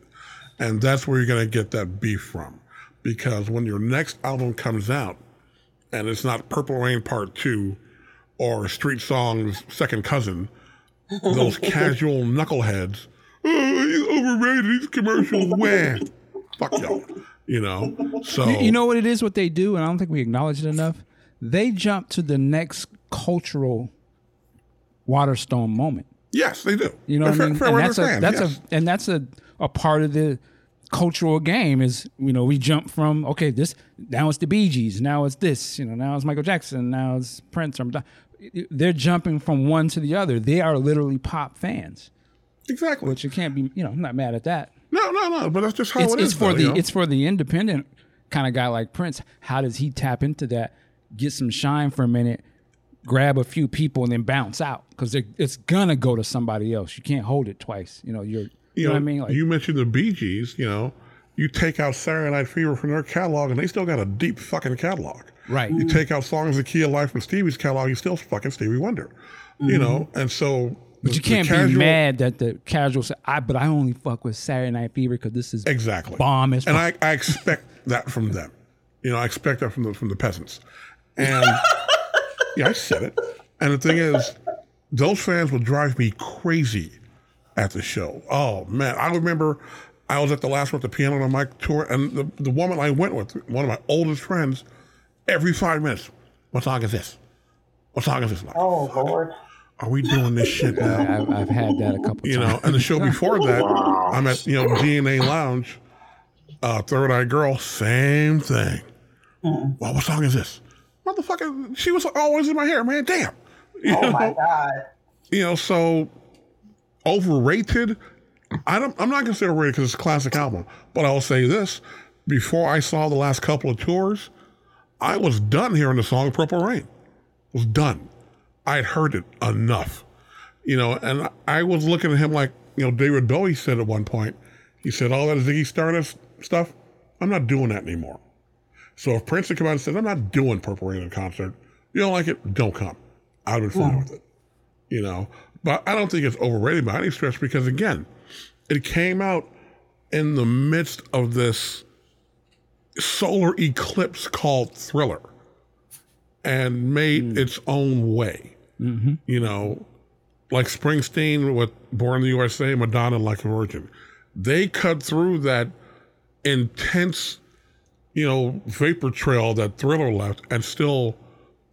And that's where you're going to get that beef from. Because when your next album comes out and it's not Purple Rain Part 2 or Street Songs Second Cousin, those casual knuckleheads, overrated, these commercials, wah. Fuck y'all. You know? So, You, you know what it is? What they do, and I don't think we acknowledge it enough. They jump to the next cultural Waterstone moment. yes, they do. You know what I mean? fair and that's a that's yes. a and that's a, a part of the cultural game is you know we jump from okay this now it's the Bee Gees now it's this you know now it's Michael Jackson now it's Prince or they're jumping from one to the other they are literally pop fans Exactly. which you can't be you know I'm not mad at that No, no, no. But that's just how it's, it it's for though, the you know? it's for the independent kind of guy like Prince how does he tap into that get some shine for a minute grab a few people and then bounce out because it's gonna go to somebody else you can't hold it twice you know you're you, know, what I mean like you mentioned the Bee Gees. You know, you take out Saturday Night Fever from their catalog, and they still got a deep fucking catalog. Right. You take out songs of Key of Life from Stevie's catalog, you still fucking Stevie Wonder. You mm-hmm. know, and so. But you can't be mad that the casual say, I, but I only fuck with Saturday Night Fever because this is Exactly. bomb as And fuck. I, I expect that from them. You know, I expect that from the from the peasants. And yeah, I said it. And the thing is, those fans will drive me crazy at the show. Oh man, I remember I was at the last one at the piano on my tour, and the, the woman I went with, one of my oldest friends, every five minutes, what song is this? What song is this? Like, Oh Lord. Are we doing this shit now? I've, I've had that a couple you times. know, and the show before that, I'm at you know DNA Lounge, uh, Third Eye Girl, same thing. Well, what song is this? Motherfucker, she was always in my hair, man. Damn. You Oh my know? God. You know, so overrated. I don't. I'm not gonna say overrated because it's a classic album, but I'll say this: before I saw the last couple of tours, I was done hearing the song "Purple Rain." Was done. I had heard it enough, you know, and I was looking at him like, you know, David Bowie said at one point. He said, "All that Ziggy Stardust stuff, I'm not doing that anymore." So if Prince had come out and said, "I'm not doing Purple Rain in concert," you don't like it, don't come. I'd have been fine with it you know. But I don't think it's overrated by any stretch because again, it came out in the midst of this solar eclipse called Thriller and made hmm. its own way. Mm-hmm. You know, like Springsteen with Born in the USA, Madonna like a Virgin. They cut through that intense you know, vapor trail that Thriller left and still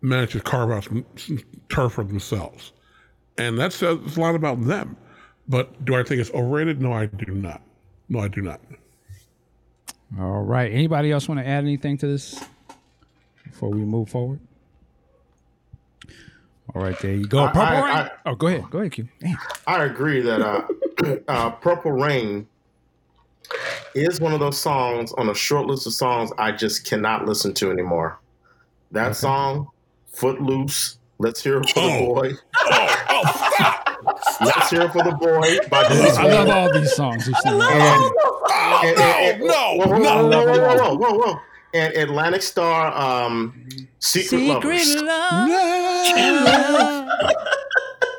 managed to carve out some, some turf for themselves. And that says a lot about them. But do I think it's overrated? No, I do not. No, I do not. All right. Anybody else want to add anything to this before we move forward? All right, there you go. I- Purple I- Rain. I- oh, go ahead. Go ahead, Q. Damn. I agree that uh, uh, Purple Rain is one of those songs on a short list of songs I just cannot listen to anymore. That song, Footloose, Let's Hear It for the Oh. Boy. Let's Hear It for the Boy by Deniece I love all these songs. you're saying. And, and, and, no, whoa, whoa, no. whoa, whoa, whoa, whoa, whoa, whoa. And Atlantic Starr, um, Secret, Lovers.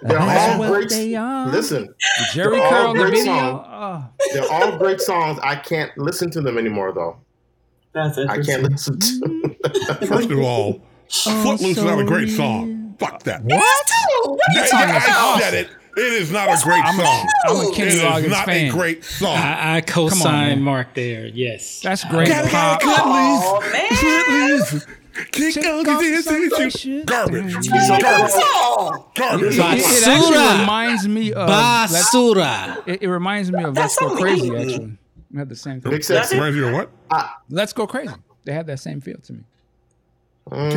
They're all what great. they are. Listen, Jerry They're all Curl in the great video. songs. Oh. they're all great songs. I can't listen to them anymore, though. That's interesting. I interesting. can't listen to them. First of all, Footloose is not a great song. Fuck that. What? Yeah, yeah, I said it. It is not a great I'm song. I'm a It Kenny is Loggins not fan. a great song. I, I co-sign Mark there. Yes. That's great Gotta, pop. gotta, Oh man, Kick Check on this issue. Garbage. Good Garbage. Garbage. It, it actually reminds me of. Basura. It, it reminds me of Let's Go Crazy. mean. Actually, we had the same thing. Except, Reminds you of what? Let's Go Crazy. They had that same feel to me.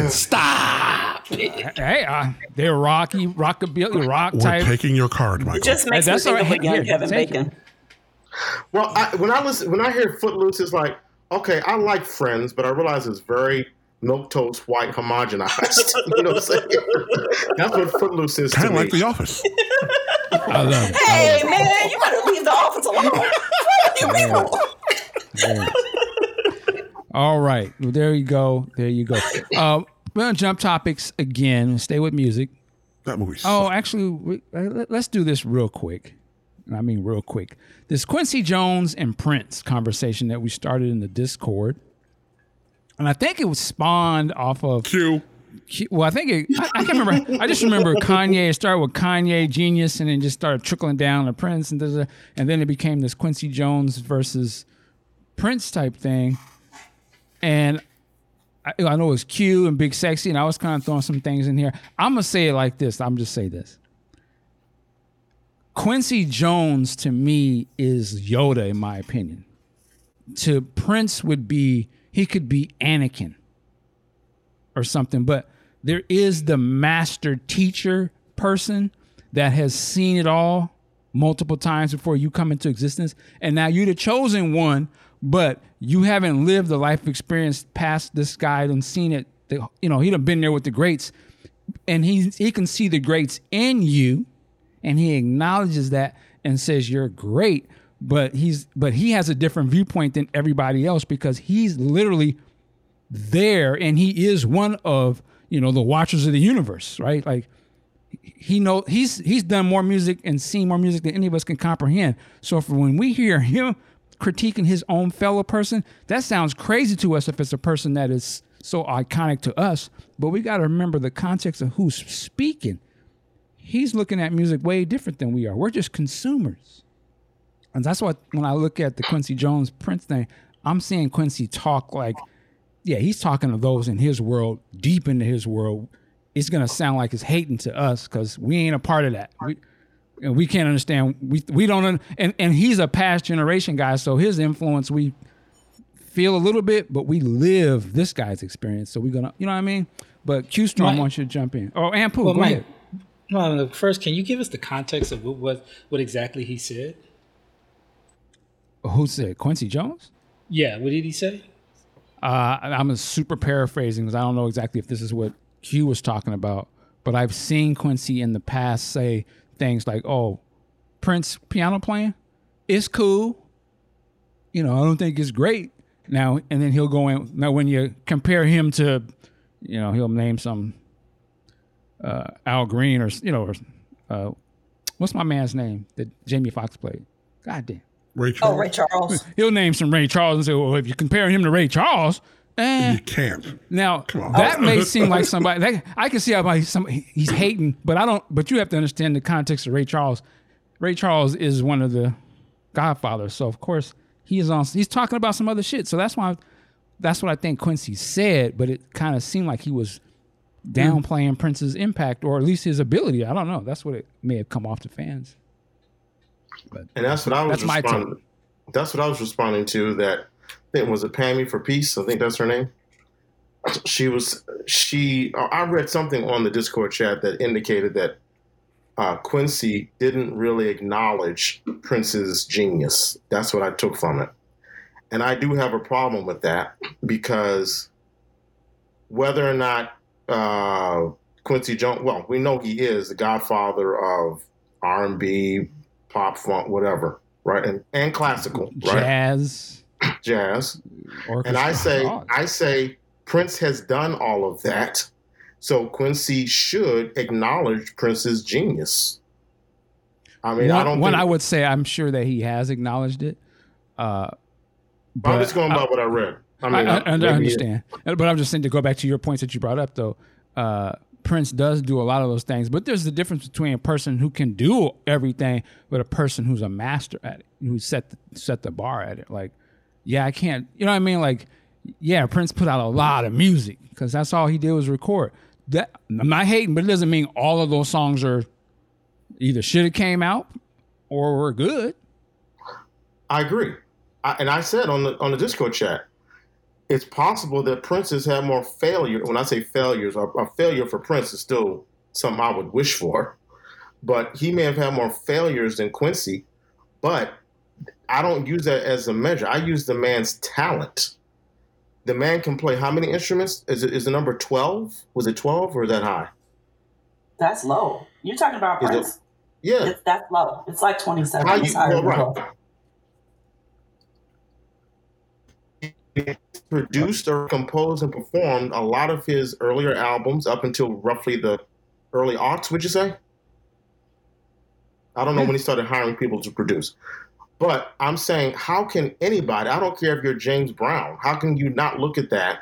Stop. Hey, uh, they're rocky, rockabilly, rock We're type. taking your card, Michael. It just makes Hey, me that's think all of right. a Here, Kevin. Bacon. well, I, when I listen, when I hear Footloose, it's like, okay, I like Friends, but I realize it's very milk toast white homogenized. you know what I'm saying? That's what Footloose is to kind of like The Office. I love it. Hey man, you better leave the office alone. you people. All right, well, there you go. There you go. Uh, we're gonna jump topics again. Stay with music. That movie. Oh, sucked. actually, we, uh, let- let's do this real quick. And I mean, real quick. This Quincy Jones and Prince conversation that we started in the Discord, and I think it was spawned off of. Q. Well, I think it, I, I can't remember. I just remember Kanye. It started with Kanye Genius, and then just started trickling down to Prince, and da- and then it became this Quincy Jones versus Prince type thing. And I, I know it was Q and Big Sexy, and I was kind of throwing some things in here. I'm gonna say it like this. I'm just say this. Quincy Jones to me is Yoda, in my opinion. To Prince would be he could be Anakin or something, but there is the master teacher person that has seen it all multiple times before you come into existence. And now you're the chosen one, but you haven't lived the life experience past this guy and seen it. You know, he'd have been there with the greats and he he can see the greats in you and he acknowledges that and says you're great but he's but he has a different viewpoint than everybody else because he's literally there and he is one of you know the watchers of the universe right like he know he's he's done more music and seen more music than any of us can comprehend so for when we hear him critiquing his own fellow person that sounds crazy to us if it's a person that is so iconic to us but we got to remember the context of who's speaking he's looking at music way different than we are we're just consumers and that's what when I look at the Quincy Jones Prince thing, I'm seeing Quincy talk like, yeah, he's talking to those in his world, deep into his world. It's gonna sound like it's hating to us because we ain't a part of that. We and we can't understand. We we don't. And and he's a past generation guy, so his influence we feel a little bit, but we live this guy's experience. So we're gonna, you know what I mean. But Q Mike- wants you to jump in. Oh, and Pooh, Well, go Mike, ahead. no, first, can you give us the context of what what, what exactly he said? Who said Quincy Jones? Yeah, what did he say? Uh, I'm super paraphrasing because I don't know exactly if this is what Q was talking about, but I've seen Quincy in the past say things like, "Oh, Prince piano playing, it's cool. You know, I don't think it's great now." And then he'll go in. Now, when you compare him to, you know, he'll name some uh, Al Green or you know, or uh, what's my man's name that Jamie Foxx played? God damn. Ray Charles. Oh, Ray Charles. He'll name some Ray Charles and say, "Well, if you compare him to Ray Charles." Eh, You can't. now that may seem like somebody that, I can see how like some he's hating, but I don't. But you have to understand the context of Ray Charles. Ray Charles is one of the Godfathers, so of course he is on. He's talking about some other shit. So that's why that's what I think Quincy said, but it kind of seemed like he was downplaying Prince's impact or at least his ability. I don't know. That's what it may have come off to fans. And that's what I was That's my responding. That's what I was responding to. That I think was it Pammy for Peace. I think that's her name. She was she. I read something on the Discord chat that indicated that uh, Quincy didn't really acknowledge Prince's genius. That's what I took from it, and I do have a problem with that because whether or not uh, Quincy Jones, well, we know he is the godfather of R and B, pop, funk, whatever, right, and and classical, right, Jazz, jazz. orchestra. And I say, I say, Prince has done all of that, so Quincy should acknowledge Prince's genius. I mean, one, I don't. one think, I would say I'm sure that he has acknowledged it. Uh, but I'm just going by what I read. I I, mean, I, I maybe- understand, but I'm just saying to go back to your points that you brought up, though. Uh, Prince does do a lot of those things, but there's the difference between a person who can do everything, with a person who's a master at it, who set the, set the bar at it. Like, yeah, I can't, you know what I mean? Like, yeah, Prince put out a lot of music because that's all he did was record. That I'm not hating, but it doesn't mean all of those songs are either should have came out or were good. I agree, I, and I said on the on the Discord chat, it's possible that Prince has had more failure. When I say failures, a, a failure for Prince is still something I would wish for, but he may have had more failures than Quincy. But I don't use that as a measure. I use the man's talent. The man can play how many instruments? Is it is the number twelve? Was it twelve or that high? That's low. You're talking about Is it- Yeah. It's that's low. It's like 27. How you, well, right. 12. produced or composed and performed a lot of his earlier albums up until roughly the early aughts, would you say? I don't know when he started hiring people to produce. But I'm saying, how can anybody, I don't care if you're James Brown, how can you not look at that?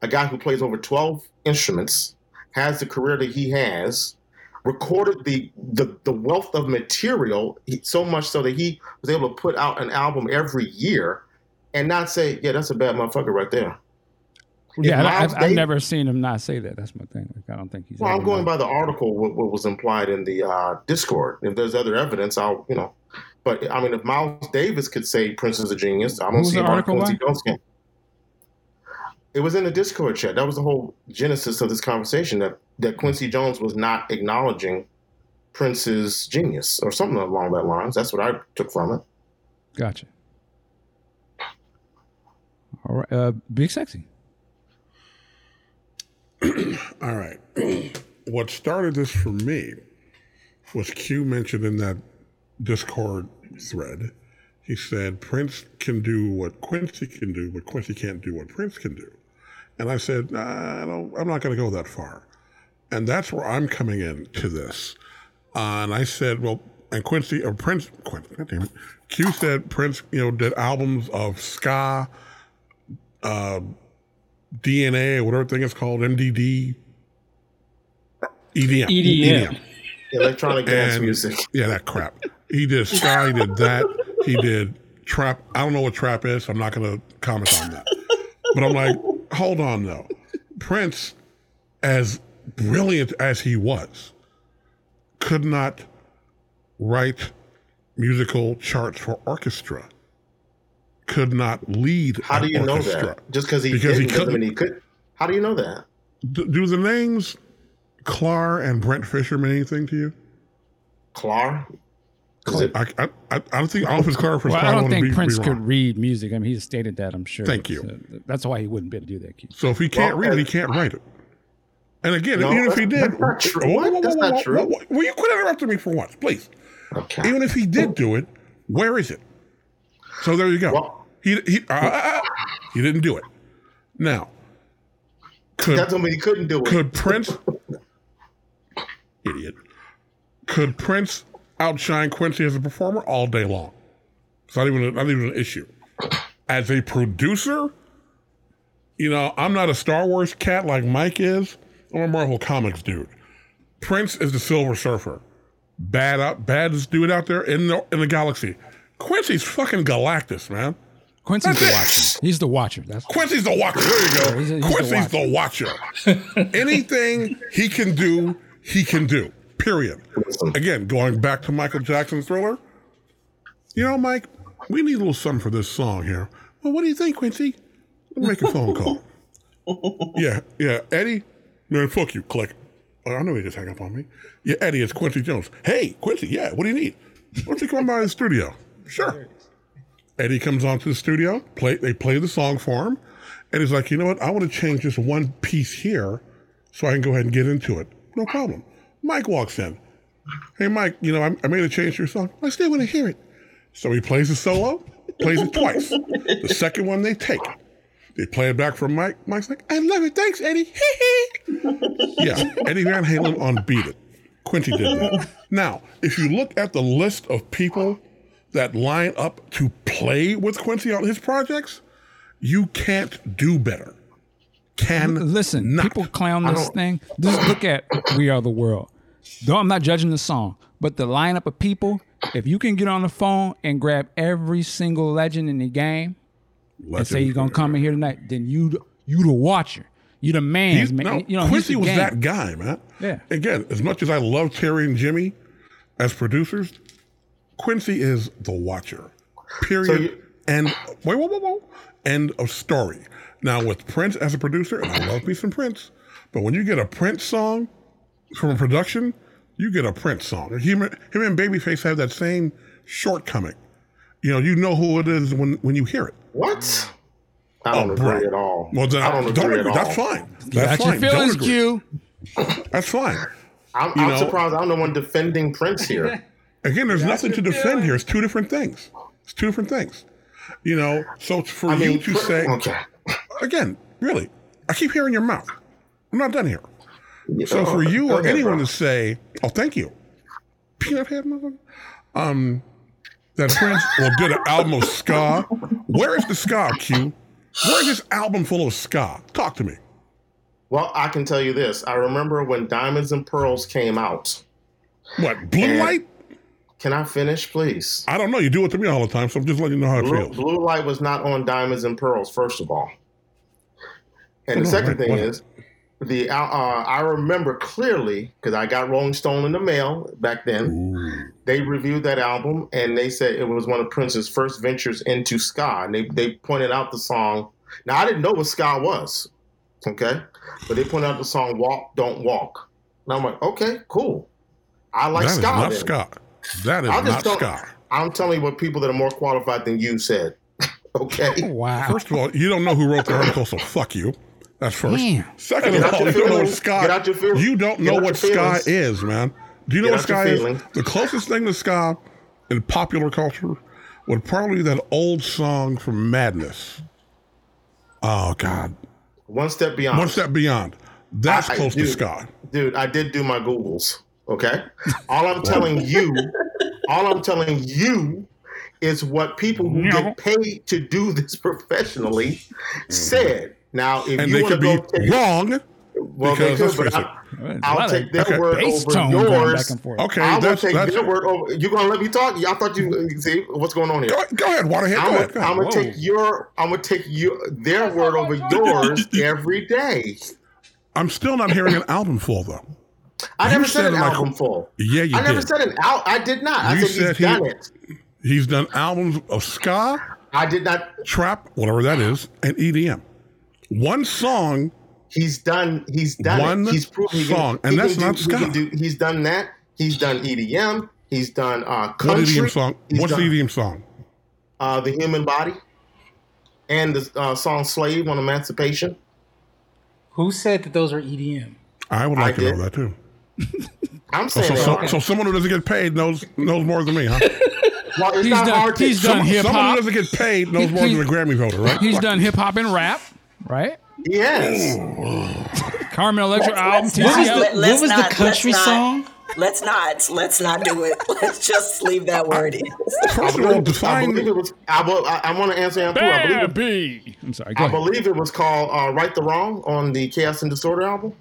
A guy who plays over 12 instruments, has the career that he has, recorded the the, the wealth of material so much so that he was able to put out an album every year and not say, yeah, that's a bad motherfucker right there. Yeah, Miles I've, I've never seen him not say that. That's my thing. Like, I don't think he's. Well, I'm going by the article, what, what was implied in the uh, Discord. If there's other evidence, I'll, you know. But I mean, if Miles Davis could say Prince is a genius, I don't Who's see the why Quincy by? Jones can. It was in the Discord chat. That was the whole genesis of this conversation that, that Quincy Jones was not acknowledging Prince's genius or something along that lines. That's what I took from it. Gotcha. All right, uh, big sexy. All right. what started this for me was Q mentioned in that Discord thread. He said Prince can do what Quincy can do, but Quincy can't do what Prince can do. And I said, nah, I don't, I'm not going to go that far. And that's where I'm coming in to this. Uh, and I said, well, and Quincy, or Prince, Quincy, God damn it. Q said Prince, you know, did albums of ska, uh, DNA, or whatever thing it's called, MDD, EDM. EDM. Electronic dance And- music. Yeah, that crap. He did ska, he did that. He did trap. I don't know what trap is. So I'm not going to comment on that. But I'm like, hold on though. Prince, as brilliant as he was, could not write musical charts for orchestra. Could not lead. How do you know that? Just because he Because he couldn't. he could. How do you know that? Do, do the names Clar and Brent Fischer mean anything to you? Clar? Is it- I, I, I I don't think I don't know if it's Clar or if it's Well, I don't think be- be Prince wrong. could read music. I mean, he stated that. I'm sure. Thank you. So that's why he wouldn't be able to do that. Keith. So if he can't Well, read it, he uh, can't write it. And again, No, even if he did, that's not true. Whoa, whoa, What? whoa, That's not true. whoa, whoa. Will you quit interrupting me for once, please? Okay. Even if he did do it, where is it? So there you go. Well- he he uh, uh, uh, he didn't do it. Now, could That don't mean he couldn't do it. could Prince, idiot, could Prince outshine Quincy as a performer all day long? It's not even not even an issue. As a producer, you know, I'm not a Star Wars cat like Mike is. I'm a Marvel Comics dude. Prince is the Silver Surfer, bad out, baddest dude out there in the in the galaxy. Quincy's fucking Galactus, man. Quincy's That's it. Galactus. He's the watcher. That's Quincy's the watcher. There you go. he's a- he's the Quincy's the watcher. Anything he can do, he can do. Period. Again, going back to Michael Jackson's Thriller. You know, Mike, we need a little something for this song here. Well, what do you think, Quincy? Let me make a phone call. yeah, yeah, Eddie. Man, fuck you. Click. Oh, I know he just hung up on me. Yeah, Eddie, it's Quincy Jones. Hey, Quincy. Yeah, what do you need? Why don't you come by the studio? Sure. Eddie comes onto the studio. Play. They play the song for him, and he's like, you know what? I want to change just one piece here, so I can go ahead and get into it. No problem. Mike walks in. Hey, Mike. You know, I, I made a change to your song. I still want to hear it. So he plays the solo, plays it twice. The second one they take. They play it back for Mike. Mike's like, I love it. Thanks, Eddie. yeah, Eddie Van Halen on Beat It. Quincy did that. Now, if you look at the list of people that line up to play with Quincy on his projects, you can't do better. Can Listen, not. people clown this thing. Just look at We Are the World. Though I'm not judging the song, but the lineup of people, if you can get on the phone and grab every single legend in the game and say you're gonna come in here tonight, then you you the watcher. You the man. He's, man. no, you know, Quincy the was game. that guy, man. Yeah. Again, as much as I love Terry and Jimmy as producers, Quincy is the watcher. Period. So you- and wait, whoa, whoa, whoa. End of story. Now with Prince as a producer, and I love me some Prince, but when you get a Prince song from a production, you get a Prince song. Him, him and Babyface have that same shortcoming. You know, you know who it is when when you hear it. What? I oh, don't Oh, agree bro. at all. Well, then I don't agree at agree. all. That's fine. That's Got your fine. Don't agree. Q. That's fine. I'm, You I'm surprised I'm the one defending Prince here. Again, there's nothing to defend here. It's two different things. It's two different things. You know, so it's for I you mean, to Prin- say okay. again, really, I keep hearing your mouth. I'm not done here. So Oh, for you or anyone to say, "Oh, thank you," peanut head motherfucker, um, that Prince will did an album of ska. Where is the ska, Q? Where is this album full of ska? Talk to me. Well, I can tell you this. I remember when Diamonds and Pearls came out. What blue And- light? Can I finish, please? I don't know. You do it to me all the time, so I'm just letting you know how it Blue, feels. Blue Light was not on Diamonds and Pearls, first of all. And the Oh, second right, thing what? is, the uh, uh, I remember clearly because I got Rolling Stone in the mail back then. They reviewed that album and they said it was one of Prince's first ventures into ska. And they they pointed out the song. Now I didn't know what ska was, okay, but they pointed out the song "Walk Don't Walk." And I'm like, okay, cool. I like That is ska. not then. ska. That is not ska. I'm telling you what people that are more qualified than you said. okay. Wow. First of all, you don't know who wrote the article, so fuck you. That's first. Damn. Second Get of all, you don't know what feelings. ska. Get out your feelings. You don't know what your ska feelings. is, man. Do you know what ska is? The closest thing to ska in popular culture would probably be that old song from Madness. Oh God, One step beyond. one step beyond. That's I- close to dude. ska. Dude, I did do my Googles. Okay. All I'm telling you, all I'm telling you is what people who No. get paid to do this professionally said. Now, if And you they want to could go be take, wrong. well, they because could, let's but face I, There's a I'll take their okay, word bass over tone going yours. back and forth. Okay, I'm gonna that's take that's. their word over. You're gonna let me talk? I thought you see what's going on here. Go, go ahead, Waterhead. Go I'm ahead. Go gonna, I'm gonna Whoa. take your I'm gonna take your their word over yours every day. I'm still not hearing an album full though. I You never said said an like- album full. Yeah, you I never said an out. I did not. I You said, said he's he- done it. He's done albums of ska, I did not. trap, whatever that is, and EDM. One song, He's done. He's done One it. He's proven he can- song, and he that's can do- not he ska. do- He's done that. He's done EDM. He's done uh, what country. EDM song? He's What's done, the EDM song? Uh, the Human Body, and the uh, song "Slave" on Emancipation. Who said that those were E EDM? I would like I to know that too. I'm So, saying, so, that. so someone who doesn't get paid knows knows more than me, huh? well, it's He's not done- hard to. he's done Someone, hip someone who doesn't get paid knows He- more than a Grammy voter, right? He's Fuck. done hip hop and rap, right? Yes. Carmen Electra album, let's- let's- TCL. let- What was not- the let's country not- song? Let's not. Let's not do it. Let's just leave that where it is. First of all, I believe define. it was. I, will- I, I want to answer him too. I believe, it, Baby. I'm sorry. Go I ahead. believe it was called uh, "Right the Wrong" on the Chaos and Disorder album.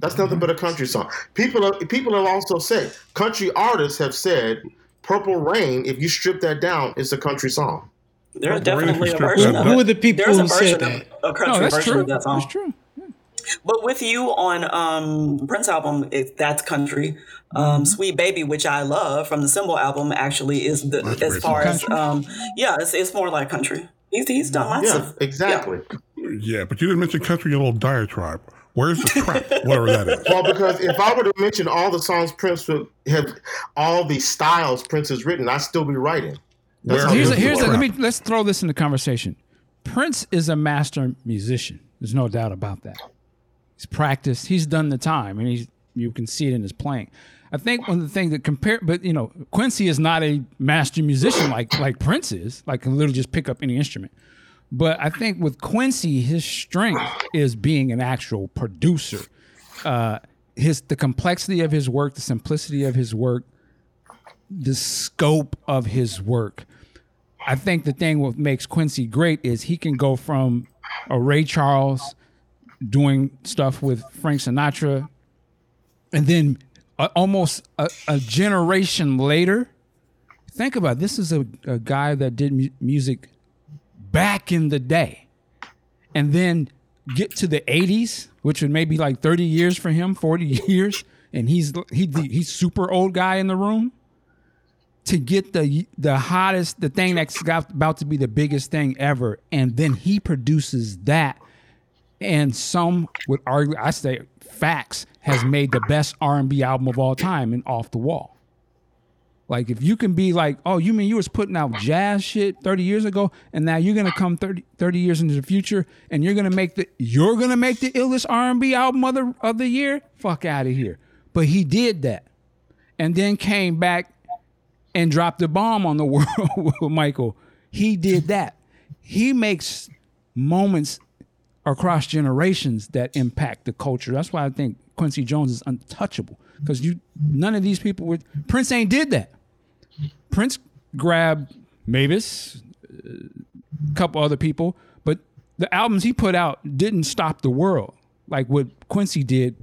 That's nothing but a country song. People, are, people have also said country artists have said "Purple Rain." If you strip that down, it's a country song. There's Purple definitely a is version of down. Who are the people There's who version said of that? a No, country that's version true. of that song. That's true. But with you on um Prince album, it, that's country. Mm-hmm. Um, Sweet Baby, which I love from the Symbol album, actually is the That's as far song. as um yeah, it's, it's more like country. He's he's done lots Yeah, of exactly. Yeah, but you didn't mention country in a little diatribe. Where's the trap? Whatever that is. Well, because if I were to mention all the songs Prince would have, all the styles Prince has written, I'd still be writing. That's Here's a, here's a, let me let's throw this in the conversation. Prince is a master musician. There's no doubt about that. He's practiced. He's done the time, and he's you can see it in his playing. I think one of the things that compare, but you know, Quincy is not a master musician like like Prince is. Like can literally just pick up any instrument. But I think with Quincy, his strength is being an actual producer. Uh, his the complexity of his work, the simplicity of his work, the scope of his work. I think the thing what makes Quincy great is he can go from a Ray Charles doing stuff with Frank Sinatra, and then a, almost a, a generation later. Think about it, this is a, a guy that did mu- music back in the day, and then get to the '80s, which would maybe like 30 years for him, 40 years, and he's he he's super old guy in the room to get the the hottest, the thing that's got, about to be the biggest thing ever, and then he produces that, and some would argue, I say, facts has made the best R and B album of all time and Off the Wall. Like if you can be like, oh, you mean you was putting out jazz shit 30 years ago, and now you're gonna come 30, 30 years into the future, and you're gonna make the you're gonna make the illest R and B album of the of the year? Fuck out of here! But he did that, and then came back and dropped the bomb on the world with Michael. He did that. He makes moments across generations that impact the culture. That's why I think Quincy Jones is untouchable because you none of these people would Prince ain't did that. Prince grabbed Mavis, a couple other people, but the albums he put out didn't stop the world like what Quincy did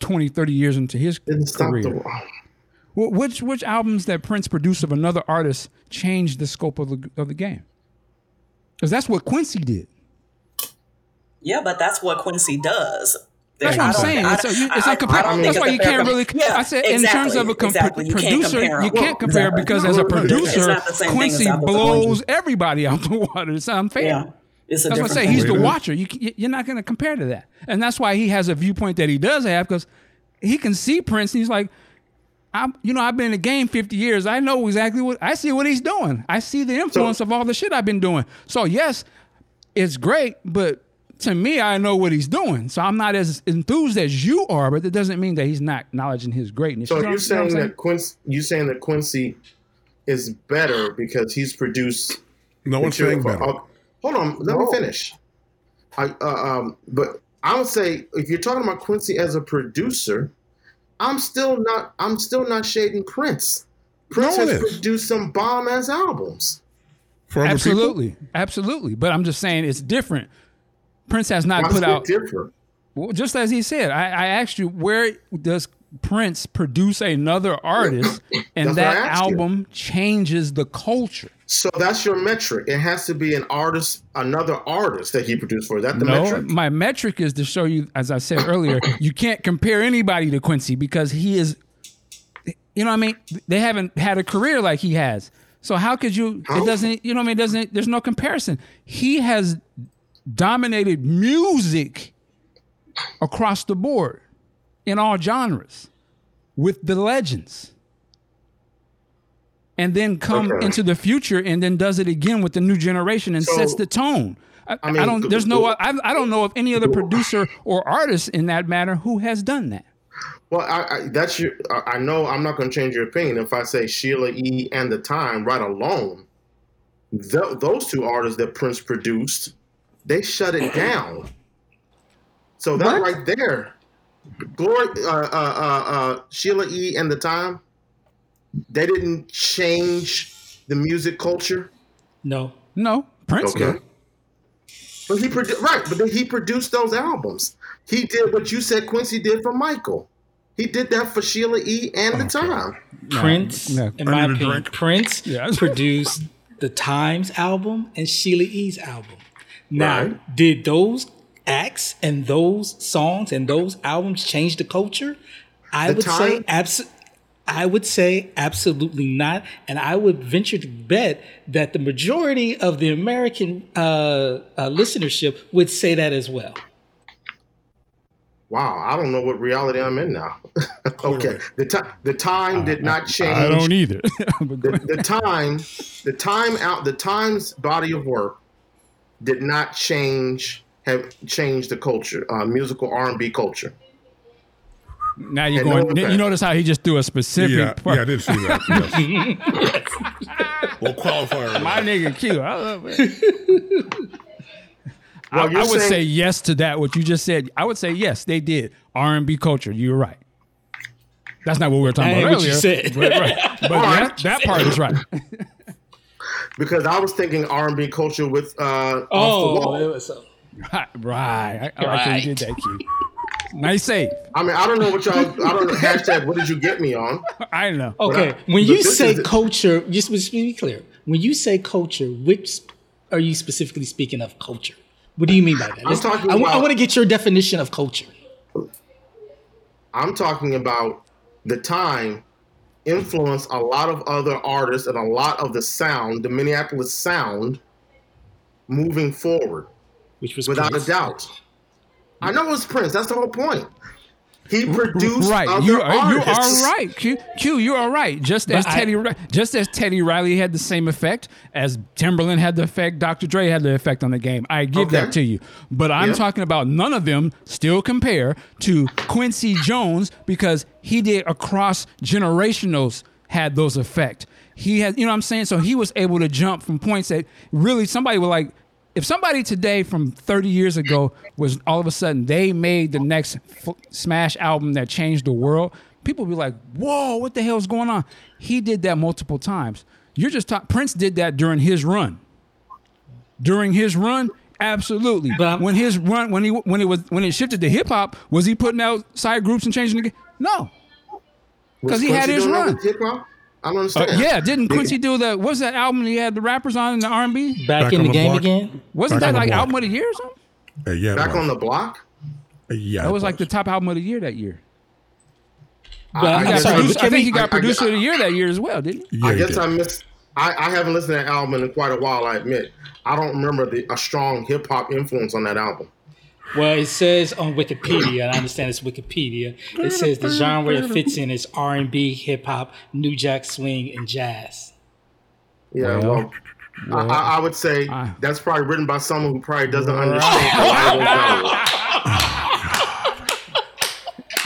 20, 30 years into his Didn't stop career. The Wh- Which which albums that Prince produced of another artist changed the scope of the of the game? Because that's what Quincy did. Yeah, but that's what Quincy does. That's what I I'm saying. I- It's, a, it's I- I uncomparable. don't think That's it's why you can't really. Yeah, I said in terms of a com- exactly. You can't producer, you can't compare Exactly. because as a producer, not the same thing as Quincy blows everybody out the water. It's unfair. Yeah, it's a That's what I different say. He's the watcher. You, you're not going to compare to that, and that's why he has a viewpoint that he does have because he can see Prince. And he's like, I'm, you know, I've been in the game 50 years. I know exactly what I see. What he's doing. I see the influence of all the shit I've been doing. So yes, it's great, but to me, I know what he's doing. So I'm not as enthused as you are, but that doesn't mean that he's not acknowledging his greatness. So You know- you're you know saying that Quincy, you saying that Quincy is better because he's produced. No one's saying for- better. hold on, let me finish. I uh, um, but I would say if you're talking about Quincy as a producer, I'm still not. I'm still not shading Prince. Prince No has is. produced some bomb ass albums. For other people? Absolutely, absolutely. But I'm just saying it's different. Prince has not Why put out different? Well, just as he said, I, I asked you where does Prince produce another artist, and that I asked you. album changes the culture. So that's your metric. It has to be an artist, another artist that he produced for. Is that the no, metric? my metric is to show you, as I said earlier, you can't compare anybody to Quincy because he is, you know, what I mean, they haven't had a career like he has. So how could you? It oh. doesn't, you know, what I mean, it doesn't. There's no comparison. He has dominated music across the board in all genres with the legends. And then come Okay. into the future and then does it again with the new generation and So- sets the tone. I, I I, don't. There's no. I, I don't know of any other producer or artist in that matter who has done that. Well, I, I, that's your. I know I'm not going to change your opinion if I say Sheila E. and the Time right alone. Th- those two artists that Prince produced, they shut it down. So that What? right there, Glory, uh, uh, uh, uh, Sheila E. and the Time, they didn't change the music culture. No. No, Prince. Okay. did. But he produced right, but then he produced those albums. He did what you said Quincy did for Michael. He did that for Sheila E. and the Time. Prince, no. in my opinion, drink. Prince Yeah. produced the Times album and Sheila E's album. Now, Right. did those acts and those songs and those albums change the culture? I The would say Time- abs- I would say absolutely not, and I would venture to bet that the majority of the American uh, uh, listenership would say that as well. Wow, I don't know what reality I'm in now. okay, the time the time did not change. I don't either. The, the time, the time out, the time's body of work did not change. Have changed the culture, uh, musical R and B culture. Now you're Yeah, no going. effect. you notice how he just threw a specific. Yeah, part- yeah, I didn't see that. Yes. well, qualifier. My nigga Q. I love it. I, Well, you're I would saying- say yes to that. What you just said. I would say yes. They did R and B culture. You're right. That's not what we were talking That about ain't what you earlier. said. But, right. but that, that part is right. Because I was thinking R and B culture with uh, off the Oh, wall. it was so. right. I, I like how you did that, Q. Nice save. I mean, I don't know what y'all. I don't know. Hashtag. What did you get me on? I know. Okay, I- when you say is- culture, just just be clear, when you say culture, which are you specifically speaking of culture? What do you mean by that? Let's- talking I, about- want to get your definition of culture. I'm talking about the time influenced a lot of other artists and a lot of the sound, the Minneapolis sound, moving forward Which was without Prince. a doubt. I know it's Prince. That's the whole point. He produced Right, other you are, you are right. Q, Q, you are right. Just as I- Teddy, just as Teddy Riley had the same effect, as Timbaland had the effect, Dr. Dre had the effect on the game. I give Okay. that to you. But I'm Yeah. talking about none of them still compare to Quincy Jones because he did across generationals had those effect. He had, you know what I'm saying? So he was able to jump from points that really somebody would like. If somebody today from 30 years ago was all of a sudden they made the next f- smash album that changed the world, people would be like, "Whoa, what the hell's going on?" He did that multiple times. You're just talking. Prince did that during his run. During his run, absolutely. But when his run, when he when it was when it shifted to hip hop, was he putting out side groups and changing the game? No. because he had his run. hip-hop? I don't Uh, yeah, didn't Quincy do the what was that album he had the rappers on in the R and B? Back, Back in the, the game block. again. Wasn't Back that like block. album of the year or something? Uh, yeah, Back on the block. Uh, yeah, That it was like the top album of the year that year. But I I'm He got guess sorry, producer- can I think we- he got I- I- producer of the year that year as well, didn't he? Yeah, I guess did. I missed. I, I haven't listened to that album in quite a while. I admit. I don't remember the, a strong hip hop influence on that album. Well, it says on Wikipedia, and I understand it's Wikipedia. It says the genre it fits in is R and B, hip hop, new jack swing, and jazz. Yeah, Well, well, I, I, I would say I- that's probably written by someone who probably doesn't understand. a lot of those genres.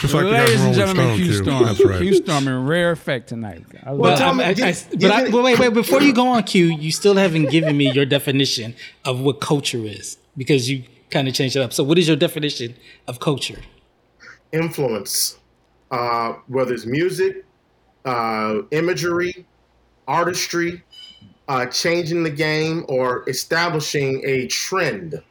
Just like the guys Ladies from and Rolling gentlemen, Q too. Storm. That's right. Q Storm in rare effect tonight. I Well, tell me, I- I- but I, wait, wait, wait, before you go on, Q, you still haven't given me your definition of what culture is because you kind of change it up. So, what is your definition of culture? influence, uh, whether it's music, uh, imagery, artistry, uh, changing the game, or establishing a trend.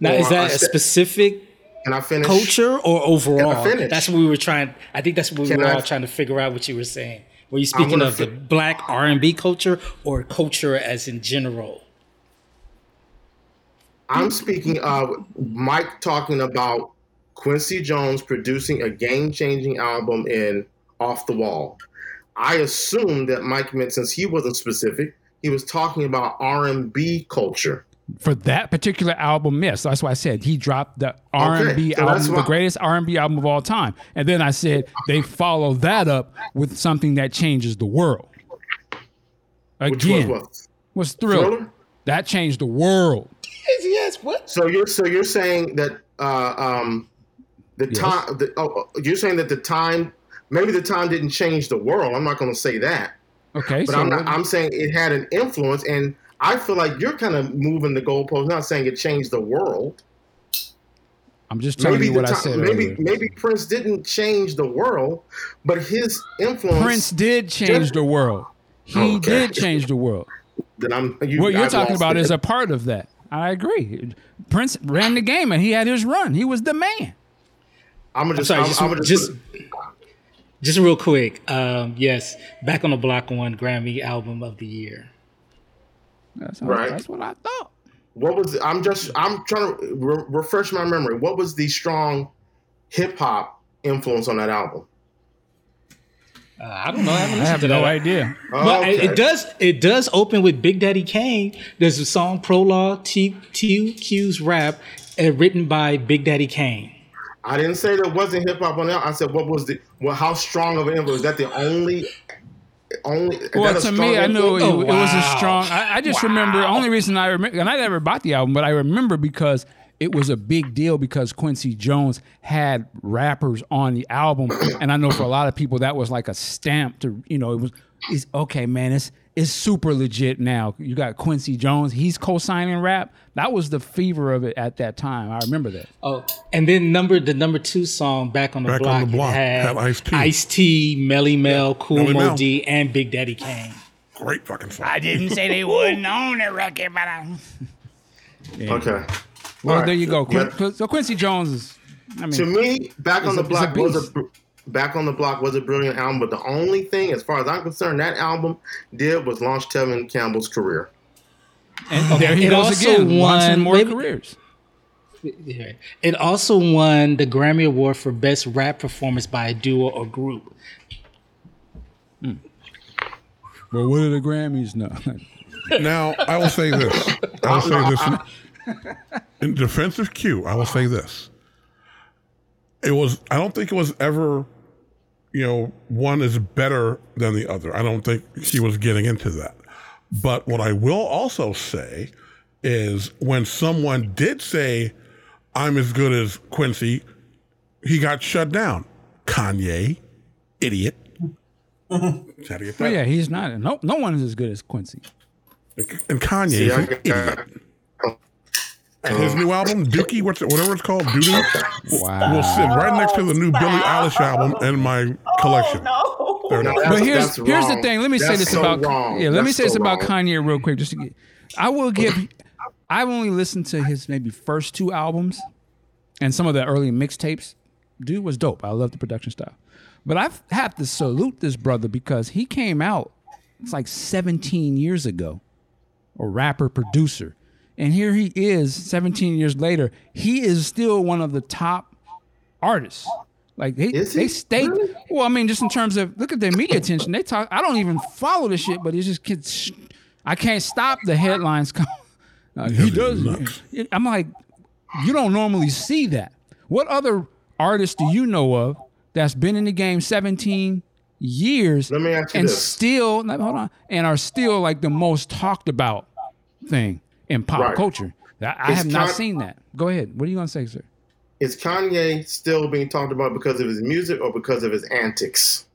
Now, is that a specific Can I finish? culture or overall? That's what we were trying. I think that's what we Can were I- all trying to figure out. What you were saying. Were you speaking of the black R and B culture or culture as in general? I'm speaking of Mike talking about Quincy Jones producing a game-changing album in Off the Wall. I assumed that Mike meant since he wasn't specific, he was talking about R&B culture. For that particular album, yes. That's why I said he dropped the R and B album, the greatest R and B album of all time. And then I said they follow that up with something that changes the world. Again, was was Thriller. Thriller? That changed the world. Yes, yes. What? So you're so you're saying that uh, um, the Yes. time the, oh, oh, you're saying that the time maybe the time didn't change the world. I'm not going to say that, Okay, but so I'm not, I'm saying it had an influence, and I feel like you're kind of moving the goalpost. Not saying it changed the world. I'm just telling Maybe you the what I time, said maybe earlier. maybe Prince didn't change the world, but his influence. Prince did change the world. He Okay. did change the world. That I'm. You, What you're I've talking about it. is a part of that. I agree. Prince ran the game and he had his run. He was the man. I'm gonna just. Sorry, I'm, just, I'm gonna just, just real quick. Um, yes, back on the block one Grammy album of the year. That's, Right. that's what I thought. What was? I'm just. I'm trying to re- refresh my memory. What was the strong hip hop influence on that album? Uh, I don't know. I haven't I have to no that. idea. But it- Okay. it does. It does open with Big Daddy Kane. There's a song prologue T T Q's rap, uh, written by Big Daddy Kane. I didn't say there wasn't hip hop on that. I said what was the well? How strong of an influence? Is that the only? Only. Well, to strong me, I knew it, influence? it was a strong. I, I just remember. Only reason I remember, and I never bought the album, but I remember because it was a big deal because Quincy Jones had rappers on the album, and I know for a lot of people that was like a stamp to you know it was. It's okay, man. It's it's super legit now. You got Quincy Jones. He's co-signing rap. That was the fever of it at that time. I remember that. Oh, and then number the number two song, "Back on the Back on Block," the Block had, had Ice-T. Ice T, Melle Mel, Cool Melly Mo Mel. D, and Big Daddy Kane. Great fucking song. I didn't say they wouldn't own the record, but I. Okay. Well, All right. there you go. Quin- so Quincy Jones is. I to me, Back on the a Block was a Back on the Block was a brilliant album, but the only thing, as far as I'm concerned, that album did was launch Tevin Campbell's career. and there he It goes also again, launching won- more maybe- careers. It also won the Grammy Award for Best Rap Performance by a Duo or Group. Hmm. Well, what are the Grammys? No. Now, I will say this. I will say this in, in defense of Q. I will say this. It was. I don't think it was ever. You know, one is better than the other. I don't think he was getting into that. But what I will also say is when someone did say, "I'm as good as Quincy," he got shut down. Kanye, idiot. How to Well, oh, yeah, he's not. No, no one is as good as Quincy. And Kanye is I an idiot. And his new album, Dookie, what's it, whatever it's called, Doodoo, Wow. will sit right next to the new Billie Eilish album in my oh, collection. Oh, No. There it is. That's- But here's that's here's the thing. Let me say this so about wrong. yeah. Let me That's say this so about wrong. Kanye real quick. Just to get, I will give. I've only listened to his maybe first two albums, and some of the early mixtapes. Dude was dope. I love the production style, but I have to salute this brother because he came out. It's like 17 years ago, a rapper producer, and here he is 17 years later. He is still one of the top artists. Like they, Is he? they stay. Really? Well, I mean, just in terms of look at their media attention. They talk. I don't even follow the shit, but it just gets. I can't stop the headlines. Come. Uh, he does. it- I'm like, you don't normally see that. What other artists do you know of that's been in the game 17 years Let me ask you and this. still hold on and are still like the most talked about thing in pop Right. culture? I, I have not Con- seen that. Go ahead. What are you gonna say, sir? Is Kanye still being talked about because of his music or because of his antics?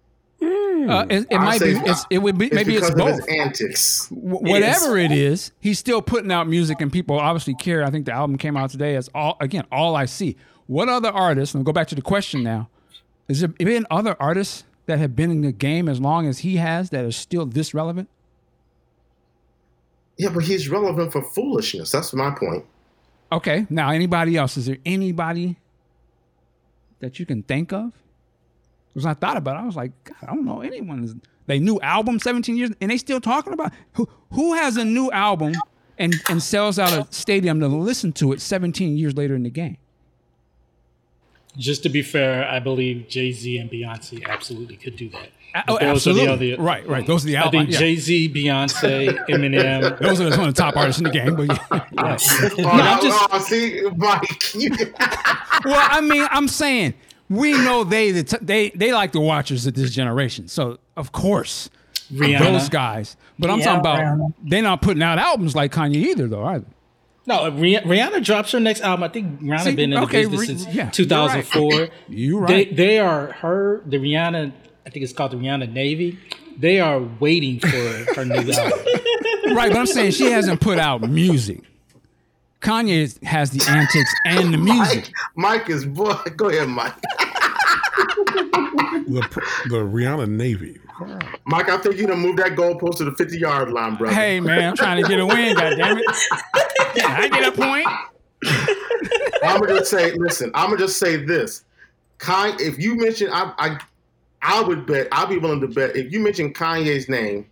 Uh, it it might be. It's, it would be. It's Maybe it's both. of his antics. Wh- whatever it is, he's still putting out music, and people obviously care. I think the album came out today. As all again, all I see. What other artists? And we'll go back to the question now. Is there been other artists that have been in the game as long as he has that are still this relevant? Yeah, but he's relevant for foolishness. That's my point. Okay. Now, anybody else? Is there anybody that you can think of? Because I thought about it, I was like, God, I don't know anyone. Is, they new album, 17 years, and they still talking about who who has a new album and and sells out a stadium to listen to it 17 years later in the game. Just to be fair, I believe Jay Z and Beyonce absolutely could do that. A- Oh, But those are the absolutely. other- right, right. Hmm. Those are the albums. I albums. think Jay Z, Beyonce, Eminem. Those are the, some of the top artists in the game. But yeah. Oh, I'm just- oh, see, Mike. well, I mean, I'm saying we know they the t- they they like the watchers of this generation. So of course, Rihanna. those guys. But I'm Yeah, talking about Rihanna. they're not putting out albums like Kanye either, though, are they? No, uh, Rih- Rihanna drops her next album. I think Rihanna See, been in the business Rih- since yeah, you're 2004. You're They right. they are her the Rihanna. I think it's called the Rihanna Navy. They are waiting for her new album. right, but I'm saying she hasn't put out music. Kanye has the antics and the music. Mike is boy. Go ahead, Mike. The, the Rihanna Navy. Mike, I think you done moved that goalpost to the 50 yard line, brother. Hey man, I'm trying to get a win, goddammit. Yeah, I get a point. I'm gonna just say, listen, I'm gonna just say this. Kanye, if you mention, I, I, I would bet. I'll be willing to bet. If you mention Kanye's name,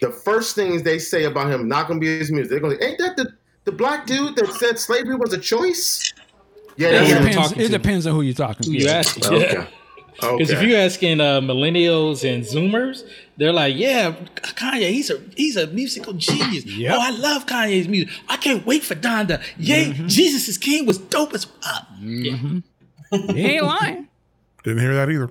the first things they say about him not going to be his music. They're going to, ain't that the the black dude that said slavery was a choice? Yeah, It who yeah. I'm depends, it depends on who you're talking to. Who you asking? Okay. Because if you're asking uh, millennials and Zoomers, they're like, "Yeah, Kanye, he's a he's a musical genius. Yep. Oh, I love Kanye's music. I can't wait for Donda. Yay, Mm-hmm. Jesus is King was dope as fuck. Yeah. He ain't lying. Didn't hear that either.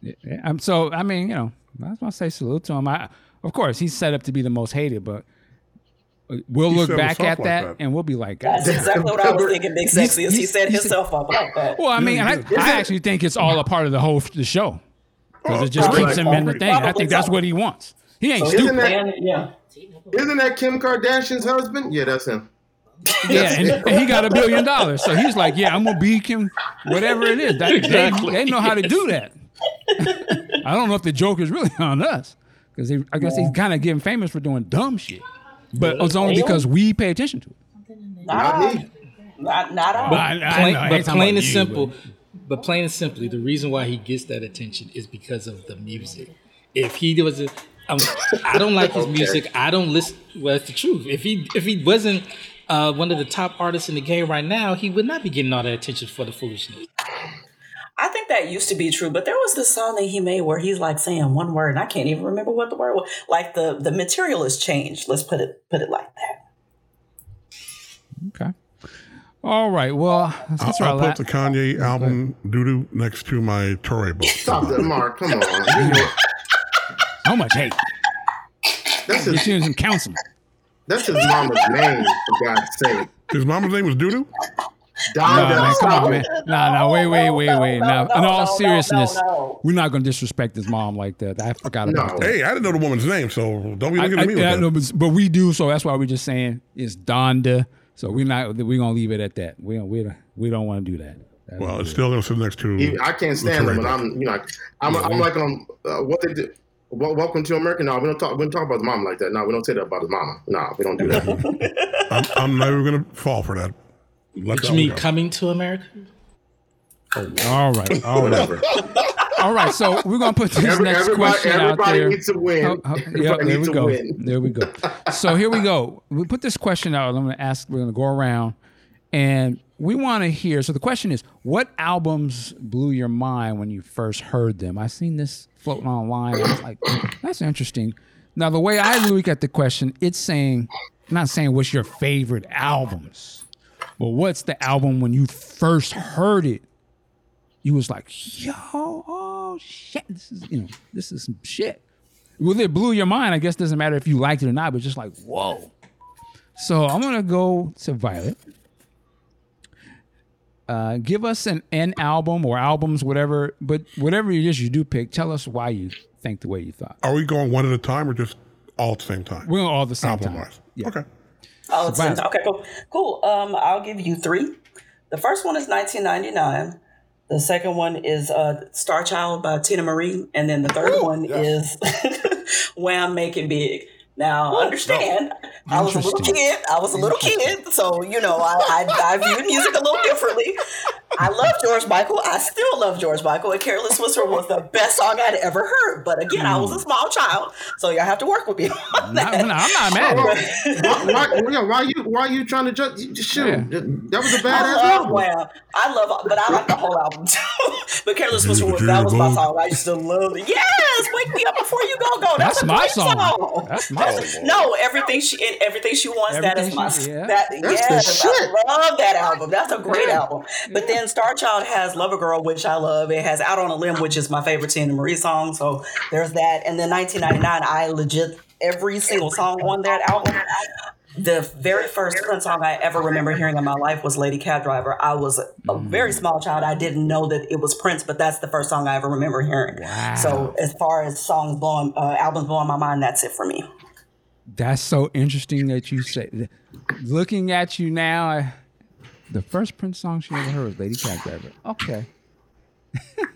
Yeah, um, so I mean, you know, I was gonna say salute to him. I, of course, he's set up to be the most hated, but we'll He look back at like that, that. and we'll be like, God That's exactly what I was thinking, Big Sexy, is he he's- set he's- himself up like that. Well, I mean, I, I actually think it's all a part of the whole the show because it just probably. keeps him in the thing. I Probably think that's what he wants. He ain't So isn't stupid. that- yeah. Isn't that Kim Kardashian's husband? Yeah, that's him. Yeah, and, and he got a billion dollars, so he's like, yeah, I'm gonna be Kim, whatever it is. That, Exactly. they, they know how to do that. I don't know if the joke is really on us because I guess he's kind of getting famous for doing dumb shit, but it's only because we pay attention to it. Not Not, me. not, not all. But, I, I Plain, I but plain and you, simple, but- but plain and simply, the reason why he gets that attention is because of the music. If he was, a, um, I don't like his Okay. music. I don't listen. Well, it's the truth. If he if he wasn't uh, one of the top artists in the game right now, he would not be getting all that attention for the foolishness. I think that used to be true, but there was this song that he made where he's like saying one word, and I can't even remember what the word was. Like the the material has changed. Let's put it put it like that. Okay. All right. Well, I'll, I'll la- put the Kanye album doo doo next to my Touré book. Stop that, Mark. Come on. You How much hate? That's Get his, you in some counseling. that's his mama's name, for God's sake. His mama's name was doo doo. Nah, Donda. man, come on, man. Nah, nah, wait, wait, wait, wait. no, Now, no, in all no, no, seriousness, no, no. we're not gonna disrespect his mom like that. I forgot about No. that. Hey, I didn't know the woman's name, so don't be looking I- at me with yeah, that. no, but, but we do, so that's why we're just saying it's Donda. So we're not we're gonna leave it at that. We don't we don't, we don't want to do that. That's well, it's good. still gonna sit next to. I can't stand Touré but. I'm, you know, I'm, I'm like, um, uh, what they do. Wel- Welcome to America. No, we don't talk. We don't talk about his mom like that. No, we don't say that about his mama. No, we don't do that. I'm, I'm never gonna fall for that. Let Did you mean go. coming to America? Oh, all right, all right, Whatever. all right. So we're gonna put this Every, next question out there. everybody there. needs to win. Oh, oh, everybody yep, there we go. win. There we go. So here we go. We put this question out. I'm going to ask. We're going to go around, and we want to hear. So the question is, what albums blew your mind when you first heard them? I seen this floating online. I was like, that's interesting. Now the way I look at the question, it's saying, not saying what's your favorite albums, but what's the album when you first heard it? You was like, yo, oh shit, this is you know, this is some shit. Well, it blew your mind. I guess it doesn't matter if you liked it or not, but just like, whoa. So I'm gonna go to Violet. Uh, give us an an album or albums, whatever, but whatever it is you do pick, tell us why you think the way you thought. Are we going one at a time or just all at the same time? We're all the same Album time. wise. Yeah. Okay. Oh, it's Survive. okay, cool. Cool. Um, I'll give you three. The first one is 1999. The second one is uh, Star Child by Teena Marie. And then the third one is Wham Make It Big. Now, understand, I was a little kid. I was a little kid. So, you know, I, I, I viewed music a little differently. I love George Michael. I still love George Michael. And Careless Whisper was the best song I'd ever heard. But again, I was a hmm. small child. So y'all have to work with me on that. no, I'm not mad at it. why, why, yeah, why you why you trying to judge? Just shoot. Yeah. That was a I badass love album. Wham. I love, but I like the whole album too. but Careless Whisper was that was my song. I used to love it. Yes, wake me up before you go go. That's, That's a my great song. song. That's my song. No, everything she and everything she wants. that is Everything my She- yeah. that. That's the yes, shit. I love that album. That's a great album. But then Star Child has Lover Girl, which I love. It has Out on a Limb, which is my favorite Teena Marie song. So there's that. And then 1999, I legit every single song on that album. The very first Prince song I ever remember hearing in my life was Lady Cab Driver. I was a, a very small child. I didn't know that it was Prince, but that's the first song I ever remember hearing. Wow. So as far as songs blowing, uh, albums blowing my mind, that's it for me. That's so interesting that you say. Looking at you now, I, the first Prince song she ever heard was Lady Cat Driver. Okay.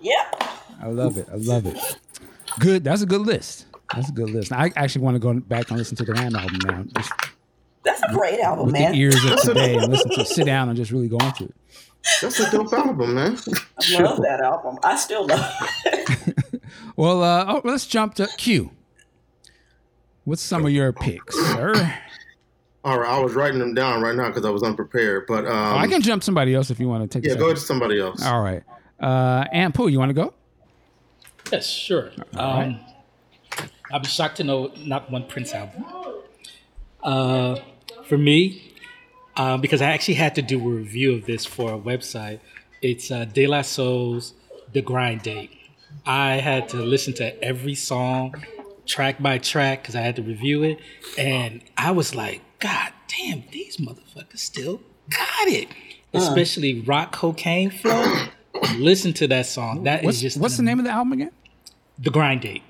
Yep. I love it. I love it. Good. That's a good list. That's a good list. I actually want to go back and listen to the Wham album now. Just That's a great album, with man. the ears of today and listen to sit down and just really go into it. That's a dope album, man. I love that album. I still love it. Well, uh, oh, let's jump to Q. What's some of your picks, sir? All right, I was writing them down right now because I was unprepared. But um, Oh, I can jump somebody else if you want to take. a yeah, go to somebody else. All right. Uh, Aunt Pooh, you want to go? Yes, sure. Um, I'll be shocked to know not one Prince album. Uh, for me, uh, because I actually had to do a review of this for a website, it's uh, De La Soul's The Grind Date. I had to listen to every song track by track because I had to review it. And I was like, God damn, these motherfuckers still got it. Especially Rock Cocaine Flow. Listen to that song. That is What's, just what's the name of the album again? The Grind Date.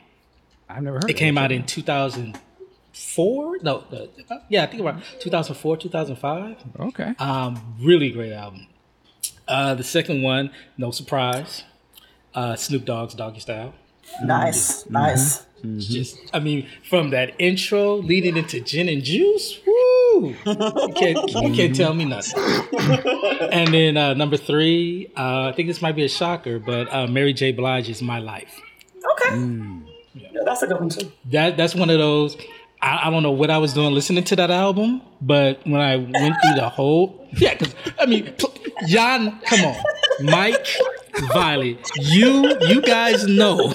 I've never heard. It came out in 2004. No, the, yeah, I think about 2004, 2005. Okay. Um, really great album. Uh, the second one, no surprise, uh, Snoop Dogg's Doggy Style. Nice, nice. Just, I mean, from that intro leading into Gin and Juice, woo! You can't, you can't tell me nothing. and then uh, number three, uh, I think this might be a shocker, but uh, Mary J. Blige is My Life. Okay. Yeah, that's a good one too. that that's one of those. I, I don't know what I was doing listening to that album, but when I went through the whole, yeah, because I mean, pl- John, come on, Mike, Violet, you you guys know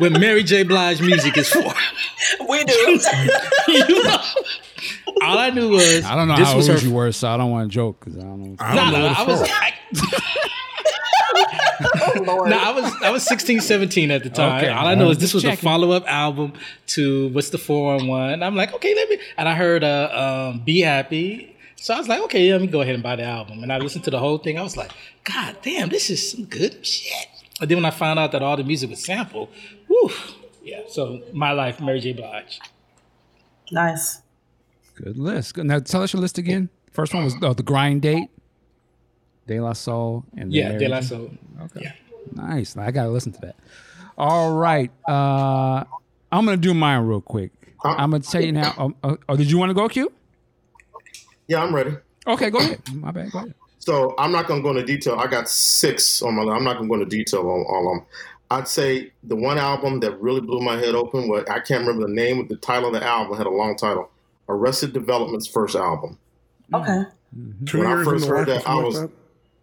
what Mary J. Blige music is for. We do. you know, all I knew was I don't know this how was old her. you were, so I don't want to joke because I don't know. I No, don't know no, what it's I was. for. I, oh, Lord. No, I was I was 16, 17 at the time. Okay. All I know is this was the checking. follow up album to what's the four on one. I'm like, okay, let me. And I heard uh, um, "Be Happy," so I was like, okay, let me go ahead and buy the album. And I listened to the whole thing. I was like, God damn, this is some good shit. And then when I found out that all the music was sampled, whew, yeah. So my life, Mary J. Blige. nice. Good list. Good. Now tell us your list again. First one was oh, the Grind Date, De La Soul, and Yeah, Mary De La J. Soul. Okay. Yeah. Nice. I gotta listen to that. All right. Uh, I'm gonna do mine real quick. Huh? I'm gonna tell you now. Oh, oh, oh, did you want to go, Q? Yeah, I'm ready. Okay, go ahead. My bad. Go ahead. So I'm not going to go into detail. I got six on my list. I'm not going to go into detail on all of them. I'd say the one album that really blew my head open, what I can't remember the name of the title of the album, had a long title. Arrested Development's first album. Okay. Two When I first heard that, I was- like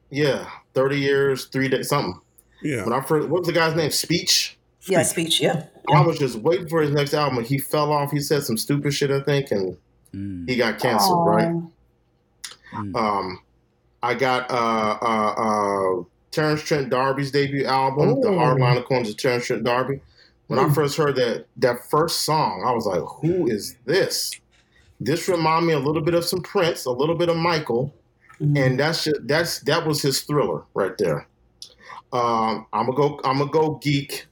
Yeah, 30 years, three days, something. Yeah. When I first, what was the guy's name? Speech. Yeah, speech. Yeah. I was just waiting for his next album. He fell off. He said some stupid shit, I think, and Mm. he got canceled. Right. Um, Um, I got uh, uh, uh, Terence Trent D'Arby's debut album, The Ooh. Hardline Corners of Terence Trent D'Arby. When I first heard that that first song, I was like, "Who is this?" This reminded me a little bit of some Prince, a little bit of Michael, mhm. and that's just, that's that was his thriller right there. Um, I'm gonna go. I'm gonna go geek.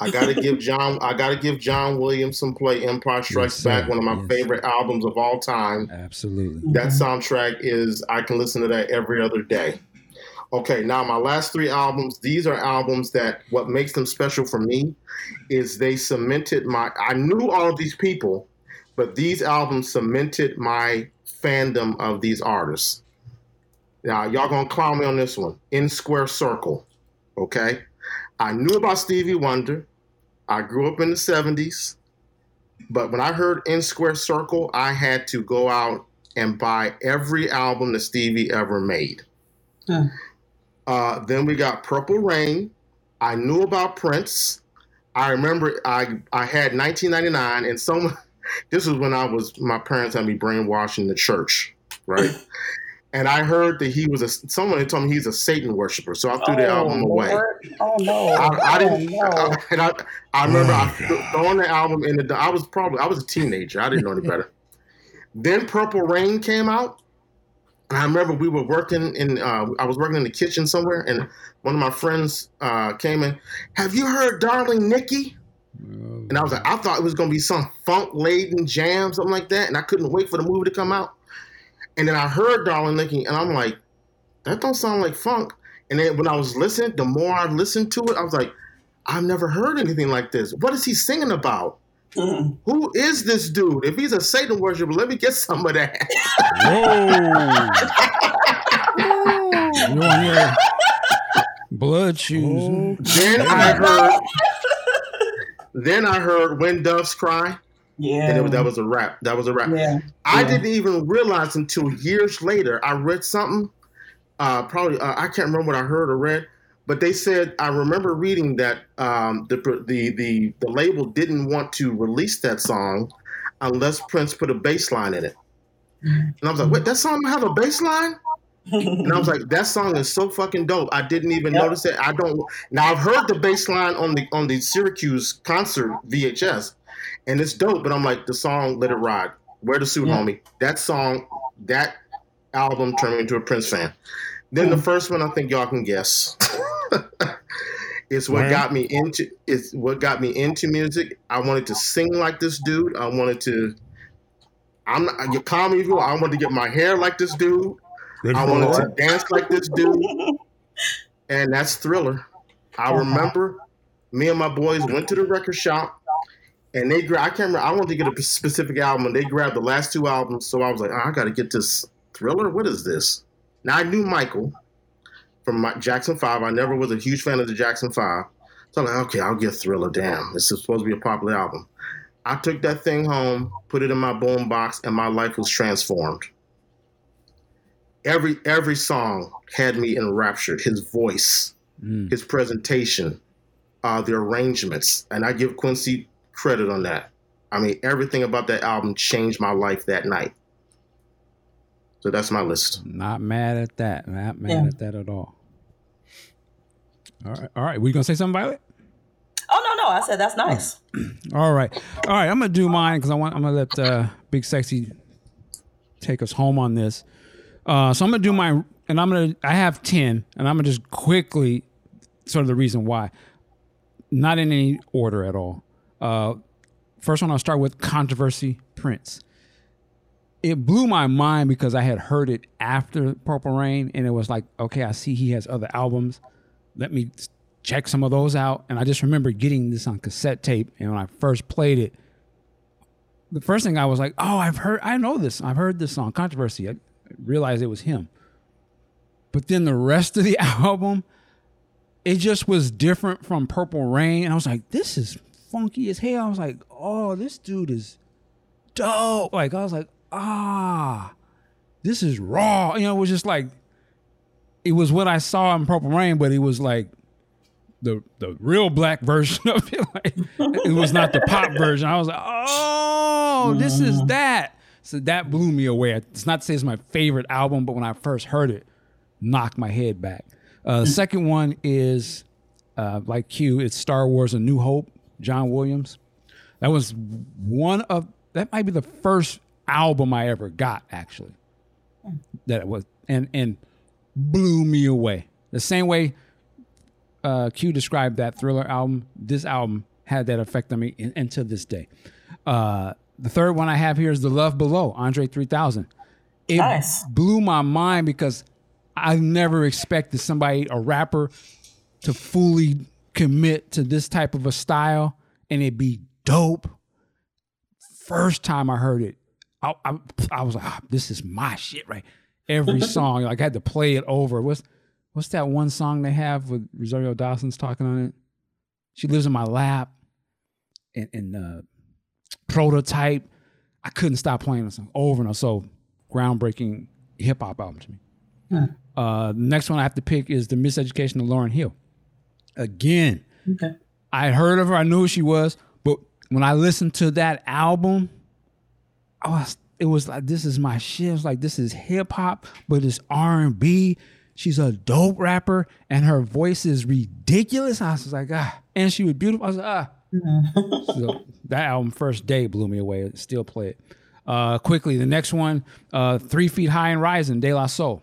I gotta give John. I gotta give John Williams some play. Empire Strikes sir. Back, one of my Yes. favorite albums of all time. Absolutely. That soundtrack is I can listen to that every other day. Okay, now my last three albums, these are albums that what makes them special for me is they cemented my I knew all of these people, but these albums cemented my fandom of these artists. Now y'all gonna clown me on this one. In Square Circle. Okay. I knew about Stevie Wonder. I grew up in the 70s. But when I heard In Square Circle, I had to go out and buy every album that Stevie ever made. Hmm. Uh, then we got Purple Rain. I knew about Prince. I remember I I had 1999, and some. This was when I was my parents had me brainwashed in the church, right? and I heard that he was a someone had told me he's a Satan worshiper, so I threw the Oh, album away. Lord. Oh no. I, I didn't. Oh, no. and I, I remember Oh, I throwing the album in the. I was probably I was a teenager. I didn't know any better. then Purple Rain came out, and I remember we were working in. Uh, I was working in the kitchen somewhere, and one of my friends uh, came in. Have you heard "Darling Nikki"? And I was like, I thought it was gonna be some funk laden jam, something like that, and I couldn't wait for the movie to come out. And then I heard "Darling Nikki," and I'm like, that don't sound like funk. And then when I was listening, the more I listened to it, I was like, I've never heard anything like this. What is he singing about? Who is this dude? If he's a Satan worshiper, let me get some of that. Whoa. you on blood shoes. then I heard. Then I heard "When Doves Cry," Yeah. and it was, that was a rap. That was a rap. yeah. I Yeah. didn't even realize until years later. I read something. Uh, probably uh, I can't remember what I heard or read, but they said I remember reading that um, the, the the the label didn't want to release that song unless Prince put a bass line in it. And I was like, wait, that song have a bass line? And I was like, that song is so fucking dope. I didn't even Yep. notice it. I don't now I've heard the bass line on the on the Syracuse concert VHS, and it's dope, but I'm like, the song Let It Ride. Wear the suit, Yeah. homie. That song, that album turned me into a Prince fan. Then the first one I think y'all can guess. it's what Where? got me into it's what got me into music. I wanted to sing like this dude. I wanted to I'm not you call me you. I wanted to get my hair like this dude. Ready I wanted war? to dance like this dude. And that's Thriller. I Uh-huh. remember me and my boys went to the record shop and they gra- I can't remember I wanted to get a specific album and they grabbed the last two albums. So I was like, oh, I gotta get this Thriller. What is this? Now I knew Michael from my Jackson Five. I never was a huge fan of the Jackson Five. So I'm like, okay, I'll get Thriller. Damn, this is supposed to be a popular album. I took that thing home, put it in my boom box, and my life was transformed. Every every song had me enraptured. His voice, Mm. his presentation, uh, the arrangements, and I give Quincy credit on that. I mean, everything about that album changed my life that night. So that's my list. Not mad at that. Not mad Yeah. at that at all. All right. All right. We gonna say something, Violet? Oh no, no. I said that's nice. All right. All right. I'm gonna do mine because I want. I'm gonna let uh, Big Sexy take us home on this. Uh, so I'm gonna do mine, and I'm gonna. I have ten, and I'm gonna just quickly sort of the reason why. Not in any order at all. Uh, first one I'll start with controversy Prince. It blew my mind because I had heard it after Purple Rain, and it was like, okay, I see he has other albums. Let me check some of those out. And I just remember getting this on cassette tape. And when I first played it, the first thing I was like, oh, I've heard, I know this. I've heard this song, Controversy. I realized it was him. But then the rest of the album, it just was different from Purple Rain. And I was like, this is funky as hell. I was like, oh, this dude is dope. Like, I was like, ah, this is raw. You know, it was just like, it was what I saw in Purple Rain, but it was like the the real black version of it. Like it was not the pop version. I was like, oh, this is that. So that blew me away. It's not to say it's my favorite album, but when I first heard it, knocked my head back. Uh, the second one is uh, like Q. It's Star Wars: A New Hope. John Williams. That was one of that might be the first album I ever got actually. That was and and blew me away. The same way uh, Q described that Thriller album, this album had that effect on me and, to this day. Uh, the third one I have here is The Love Below, Andre 3000. It Nice. blew my mind because I never expected somebody, a rapper, to fully commit to this type of a style and it be dope. First time I heard it, I, I, I was like, "Ah, this is my shit, right? Every song, like I had to play it over. What's what's that one song they have with Rosario Dawson's talking on it? She lives in my lap, and, and uh, prototype. I couldn't stop playing the song over and over. So groundbreaking hip hop album to me. Uh, the next one I have to pick is the Miseducation of Lauryn Hill. Again, Okay. I heard of her. I knew who she was, but when I listened to that album, I was it was like this is my shit. It was like this is hip hop, but it's R and B. She's a dope rapper, and her voice is ridiculous. I was like, ah, and she was beautiful. I was like, ah. so that album, first day, blew me away. Still play it. Uh, quickly, the next one, uh, Three Feet High and Rising, De La Soul.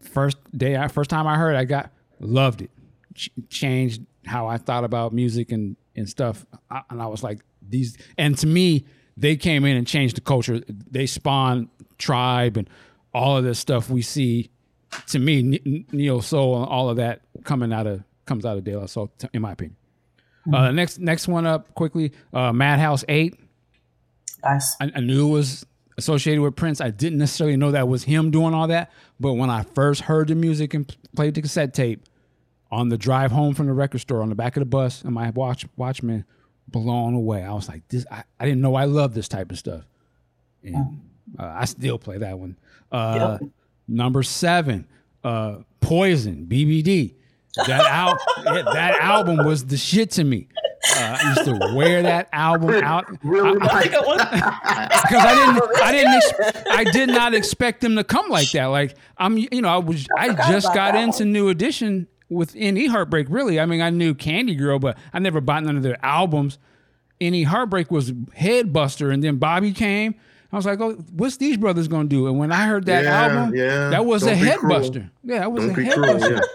First day, I first time I heard, it, I got loved it. Ch- changed how I thought about music and and stuff. I, and I was like, these. And to me, they came in and changed the culture. They spawned Tribe and all of this stuff we see. To me, N- Neo Soul and all of that coming out of comes out of De La Soul, in my opinion. Uh, next next one up quickly. Uh, Madhouse Eight. Nice. I, I knew it was associated with Prince. I didn't necessarily know that was him doing all that. But when I first heard the music and played the cassette tape on the drive home from the record store on the back of the bus, and my watch Watchman blown away. I was like, this. I, I didn't know I loved this type of stuff. And uh, I still play that one. Uh, Number seven, uh, Poison, BBD. That yeah, that album was the shit to me. Uh, I used to wear that album out Really, Mike? Good one. because I didn't, I didn't, I did not expect them to come like that. Like I'm, you know, I was, I just got into New Edition with Any Heartbreak. Really, I mean, I knew Candy Girl, but I never bought none of their albums. Any Heartbreak was Headbuster, and then Bobby came. I was like, oh, what's these brothers gonna do? And when I heard that Yeah, album, yeah. that was Don't a be cruel. Headbuster. Yeah, that was Don't a be Headbuster. cruel. Yeah.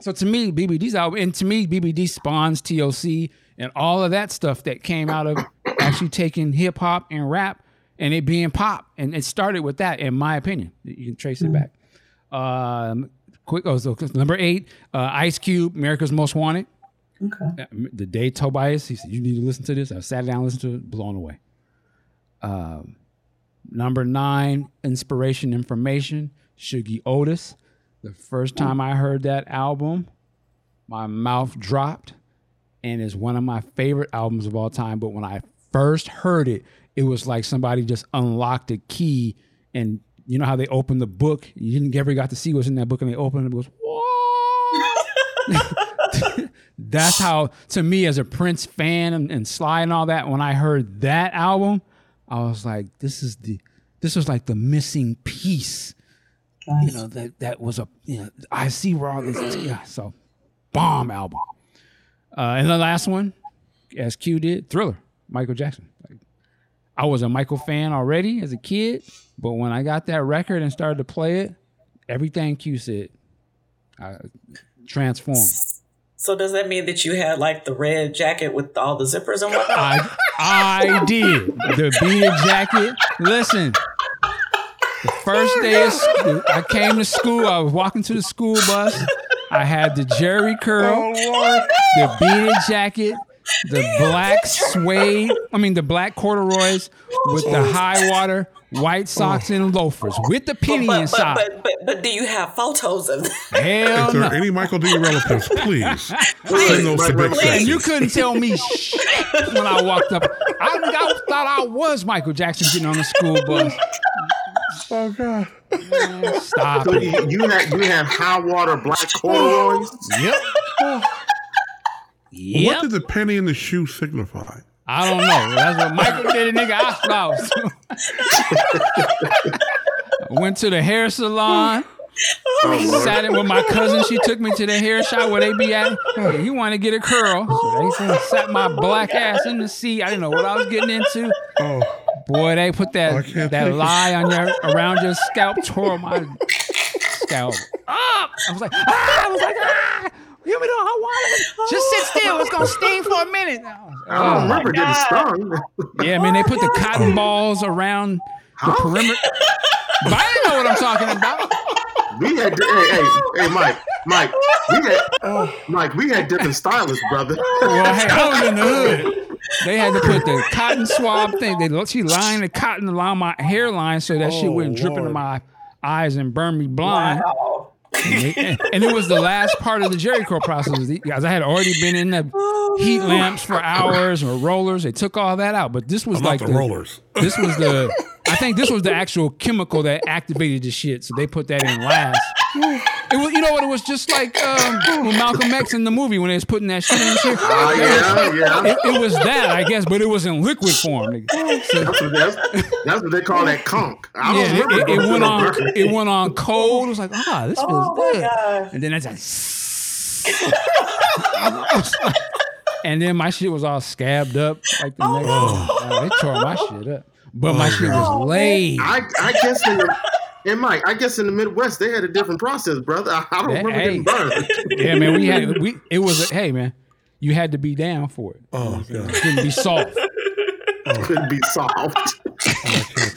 So to me, BBD's album, and to me, BBD spawns TLC and all of that stuff that came out of actually taking hip hop and rap and it being pop. And it started with that, in my opinion. You can trace it back. Um, quick, oh, so number eight, uh, Ice Cube, America's Most Wanted. Okay. Uh, The day Tobias, he said, You need to listen to this. I sat down, listened to it, blown away. Um, number nine, Inspiration Information, Shuggie Otis. The first time I heard that album, my mouth dropped, and it's one of my favorite albums of all time. But when I first heard it, it was like somebody just unlocked a key, and you know how they open the book. You didn't ever got to see what's in that book, and they open it, it goes, "Whoa!" That's how, to me, as a Prince fan and, and Sly and all that, when I heard that album, I was like, "This is the, this was like the missing piece." you know that that was a you know I see where all this yeah so bomb album. Uh, and the last one, as Q did, Thriller, Michael Jackson. Like, I was a Michael fan already as a kid, but when I got that record and started to play it, everything Q said, I transformed. So does that mean that you had like the red jacket with all the zippers and whatnot? I I did the beaded jacket. Listen, the first day of school, I came to school. I was walking to the school bus. I had the Jheri curl, oh, the beaded jacket, the black suede. I mean, the black corduroys with the high water white oh. socks and loafers with the penny but, inside. but, but, but, but do you have photos of Hell If there no. are any Michael D relatives, please send those to Right, Big Sexy. And you couldn't tell me shit when I walked up. I, I thought I was Michael Jackson getting on the school bus. Oh God! Stop So it. you, you had you had high water black corduroys. Yep. yep. What Yep. did the penny in the shoe signify? I don't know. That's what Michael did, nigga. I thought. Went to the hair salon. Oh, Sat in with my cousin. She took me to the hair shop where they be at. Yeah, he wanted to get a curl. So they sat my black ass in the seat. I didn't know what I was getting into. Oh, Boy, they put Oh, that can't that lie on your around your scalp, tore my scalp up. I was like, ah! I was like, ah! Give me the hot water. Just sit still. It's gonna oh. sting for a minute. I oh, I don't remember getting stung. Yeah, man, they put the cotton balls around the perimeter. But I didn't know what I'm talking about. We had hey hey hey Mike Mike we had oh. Mike we had different stylists brother. Well, hey, I was in the hood. They had to put the cotton swab thing. They she lined the cotton along my hairline so that shit Oh, wouldn't drip into my eyes and burn me blind. Wow. And, and it was the last part of the Jheri curl process because I had already been in the oh, heat lamps for hours or rollers. They took all that out, but this was about like the the, rollers. This was the. I think this was the actual chemical that activated the shit. So they put that in last. It was, you know what? It was just like um, with Malcolm X in the movie when they was putting that shit in. Shit. Oh yeah yeah. It, it was that, I guess, but it was in liquid form. nigga. So, That's what, that's, that's what they call that conk. I don't yeah, remember. it, it, it went on. burning. It went on cold. It was like, ah, this feels Oh good. God. And then I just. and then my shit was all scabbed up like the next. Oh, they tore my shit up, but my shit was laid. I I guess in the and Mike, I guess in the Midwest they had a different process, brother. I, I don't Hey, remember hey. getting burned. Yeah, man, we had we. It was a, hey, man, you had to be down for it. Oh God! It couldn't be soft. Couldn't be solved.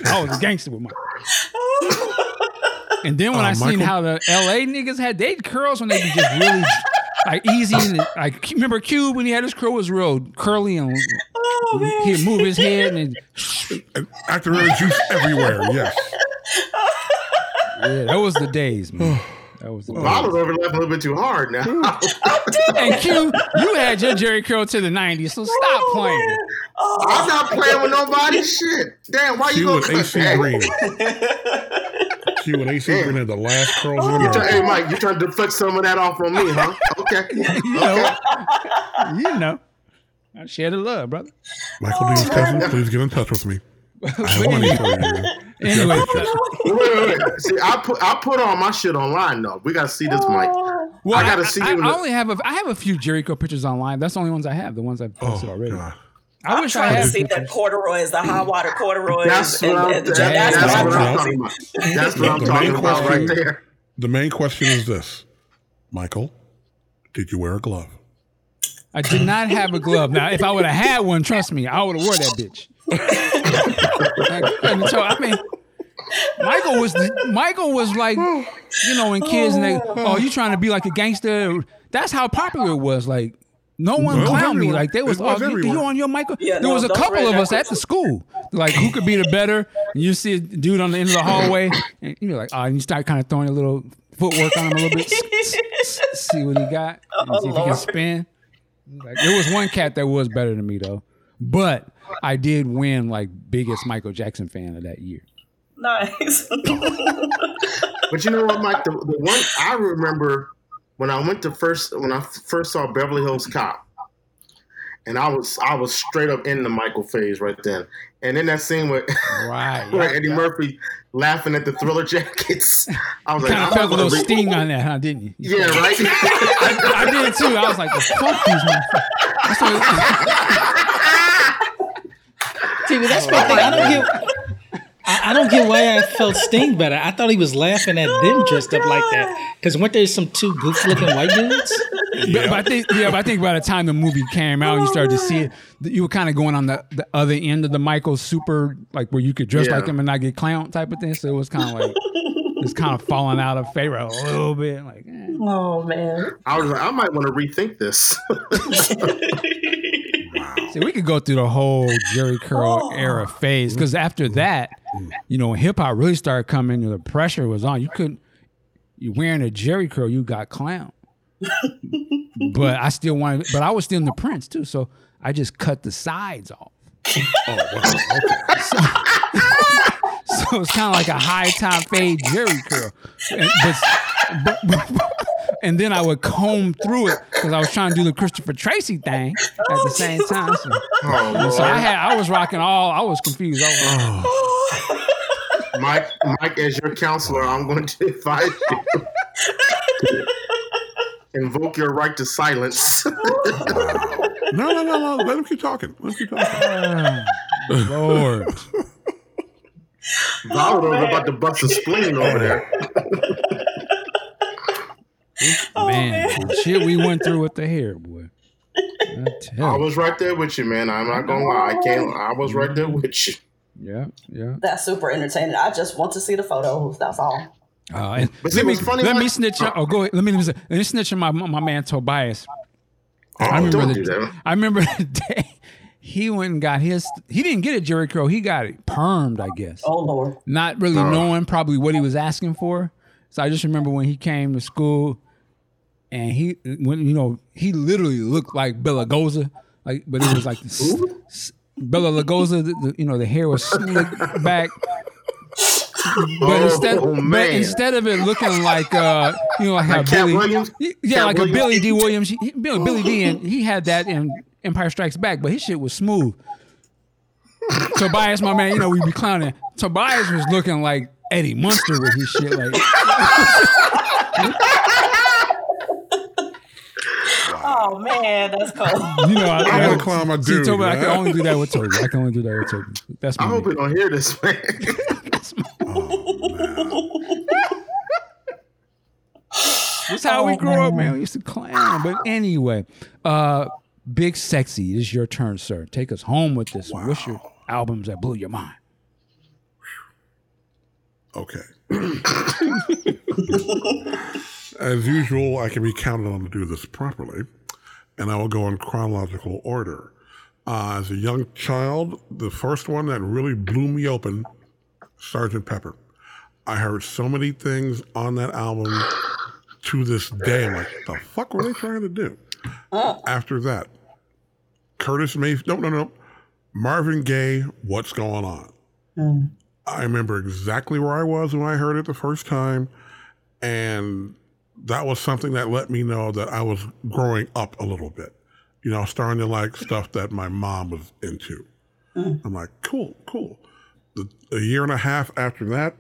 I was a gangster with Mike. And then when Uh, I seen how the LA niggas had they curls when they be just really like easy. And, like remember Cube when he had his curl was real curly and Oh he'd move his head and And activated juice everywhere. Yes. Yeah, that was the days, man. That was the days. Bob was overlapping a little bit too hard now. And Q, you had your Jheri curl to the '90s, so stop oh, playing. Oh. I'm not playing with nobody. Shit. Damn, why you Q go and AC Green. Q and AC Green had the last curls oh. in You try- Hey, Mike, you trying to deflect some of that off on me, huh? Okay. You know, you know. I share the love, brother. Michael Dean's cousin, please get in touch with me. I have money for you. Anyway, oh, Wait, wait, wait. See, I put I put all my shit online though. We gotta see this, Mike. Oh. well, I gotta see I, you I the- only have a, I have a few Jheri curl pictures online. That's the only ones I have. The ones I've oh, posted Oh, already. God. I I'm wish I trying to had see the pictures. corduroys, the high water corduroys. That's what I'm, and- that's that's what talking about. That's what I'm talking main about right there. The main question is this Michael, did you wear a glove? I did not have a glove. Now, if I would have had one, trust me, I would have wore that bitch. And so I mean, Michael was Michael was like, you know, when kids and they, oh, you trying to be like a gangster? That's how popular it was. Like, no one It was clowned me. Like, there was, It was oh, you, you on your Michael? Yeah, there no, was a couple of us at the school. Like, who could be the better? And you see a dude on the end of the hallway, and you're like, oh, and you start kind of throwing a little footwork on him a little bit. see what he got, and Oh, see if he can spin. Like, there was one cat that was better than me though, but I did win like biggest Michael Jackson fan of that year. Nice. But you know what, Mike? The, the one I remember when I went to first when I first saw Beverly Hills Cop, and I was I was straight up in the Michael phase right then. And then that scene with Right. where Eddie Murphy laughing at the Thriller jackets, I was like, Kind I'm of felt a little re- sting on that, huh? Didn't you? Yeah, right. I, I did too. I was like, the fuck these motherfuckers. That's what- See, that's my thing. I don't get. I, I don't get why I felt Sting better. I thought he was laughing at them dressed up like that. Because weren't there some two goofy looking white dudes? but, but I think, yeah, but I think by the time the movie came out, and you started to see it. You were kind of going on the, the other end of the Michael super, like where you could dress Yeah. like him and not get clown type of thing. So it was kind of like it's kind of falling out of favor a little bit. Like, eh. oh man. I was like, I might want to rethink this. See, we could go through the whole Jheri Curl oh. era phase because after mm-hmm. that, mm-hmm. you know, when hip hop really started coming, and the pressure was on. You couldn't, You're wearing a Jheri Curl, you got clown. but I still wanted, but I was still in the Prince too, so I just cut the sides off. Oh, wow. Okay. So it's kind of like a high top fade Jheri Curl. And, but, but- but- and then I would comb through it because I was trying to do the Christopher Tracy thing at the same time. So, oh, so I had I was rocking all. I was confused. I was like, Mike, Mike, as your counselor, I'm going to advise you. to Invoke your right to silence. No, no, no, no. Let him keep talking. Let him keep talking. Lord. Valdo was oh, about to bust a spleen over there. man, the shit we went through with the hair, boy. I I was right there with you, man. I'm not gonna lie. I can't. I was right there with you. Yeah, yeah. That's super entertaining. I just want to see the photos. That's all. Uh, and But let me funny, let me snitch. On, oh, go ahead. Let me let me snitch on my my man Tobias. I Oh, remember don't the do that. I remember the day he went and got his. He didn't get a Jheri curl. He got it permed, I guess. Oh Lord. Not really Oh. knowing probably what he was asking for. So I just remember when he came to school, and he when you know he literally looked like Bela Lugosi, like but it was like s- Bella. The, the, you know the hair was slicked back. But Oh, instead, but instead of it looking like, uh, you know, like Like Billy, Williams? yeah, Cat like Williams? a Billy Dee. Williams, he, he- Billy, Billy Dee. and he had that in Empire Strikes Back, but his shit was smooth. Tobias, my man, you know we be clowning. Tobias was looking like Eddie Munster with his shit, like Oh man, that's cool. you know. I, I gotta clown my See, dude. Toby, I can only do that with Toby. I can only do that with Toby. That's my I hope man. we don't hear this, man. This is how we Oh, grew up, man. man. We used to clown. But anyway, uh, Big Sexy, it is your turn, sir. Take us home with this one. What's your albums that blew your mind? Okay. As usual, I can be counted on to do this properly, and I will go in chronological order. Uh, as a young child, the first one that really blew me open, Sergeant Pepper. I heard so many things on that album to this day. I'm like, the fuck were they trying to do? After that, Curtis Mayfield. No, no, no. Marvin Gaye. What's going on? I remember exactly where I was when I heard it the first time, and that was something that let me know that I was growing up a little bit. You know, starting to like stuff that my mom was into. Mm. I'm like, cool, cool. The, a year and a half after that,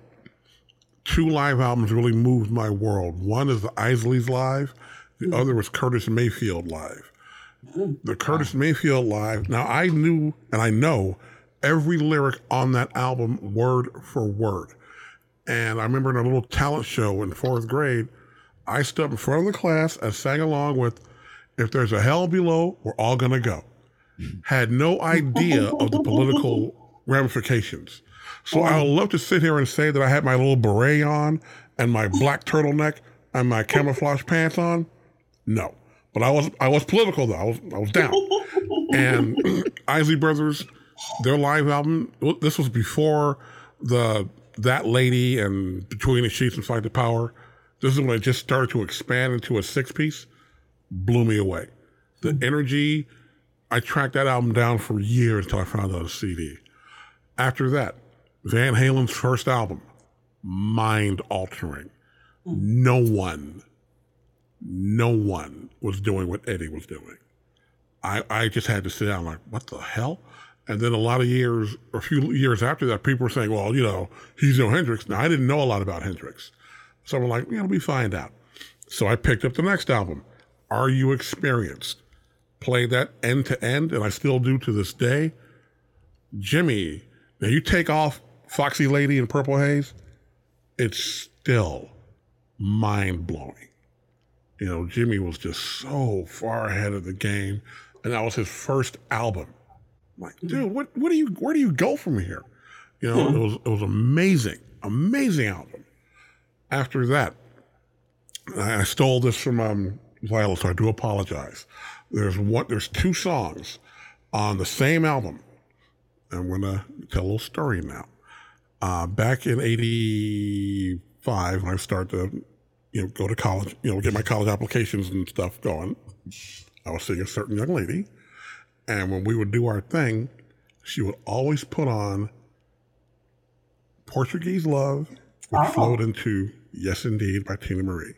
two live albums really moved my world. One is the Isleys Live, the mm. other was Curtis Mayfield Live. Mm. The Curtis Mayfield Live, now I knew and I know every lyric on that album word for word. And I remember in a little talent show in fourth grade, I stood in front of the class and sang along with If There's a Hell Below, We're All Gonna Go. Had no idea of the political ramifications. So I would love to sit here and say that I had my little beret on and my black turtleneck and my camouflage pants on. No. But I was I was political though. I was I was down. and Isley Brothers, their live album, this was before the That Lady and Between the Sheets and Fight the Power. This is when it just started to expand into a six piece. Blew me away. The hmm. energy, I tracked that album down for years until I found on a CD. After that, Van Halen's first album, mind altering. Hmm. No one, no one was doing what Eddie was doing. I, I just had to sit down like, what the hell? And then a lot of years, a few years after that, people were saying, well, you know, he's no Hendrix. Now, I didn't know a lot about Hendrix. So I'm like, yeah, let me find out. So I picked up the next album, Are You Experienced? Played that end to end, and I still do to this day. Jimi, now you take off Foxy Lady and Purple Haze, it's still mind blowing. You know, Jimi was just so far ahead of the game, and that was his first album. I'm like, mm-hmm. dude, what, what do you, where do you go from here? You know, it was, it was amazing, amazing album. After that, I stole this from um, Viola, so I do apologize. There's one, there's two songs on the same album. I'm gonna tell a little story now. Uh, back in '85, when I started to, you know, go to college, you know, get my college applications and stuff going, I was seeing a certain young lady, and when we would do our thing, she would always put on Portuguese Love, which Oh. flowed into Yes Indeed by Teena Marie.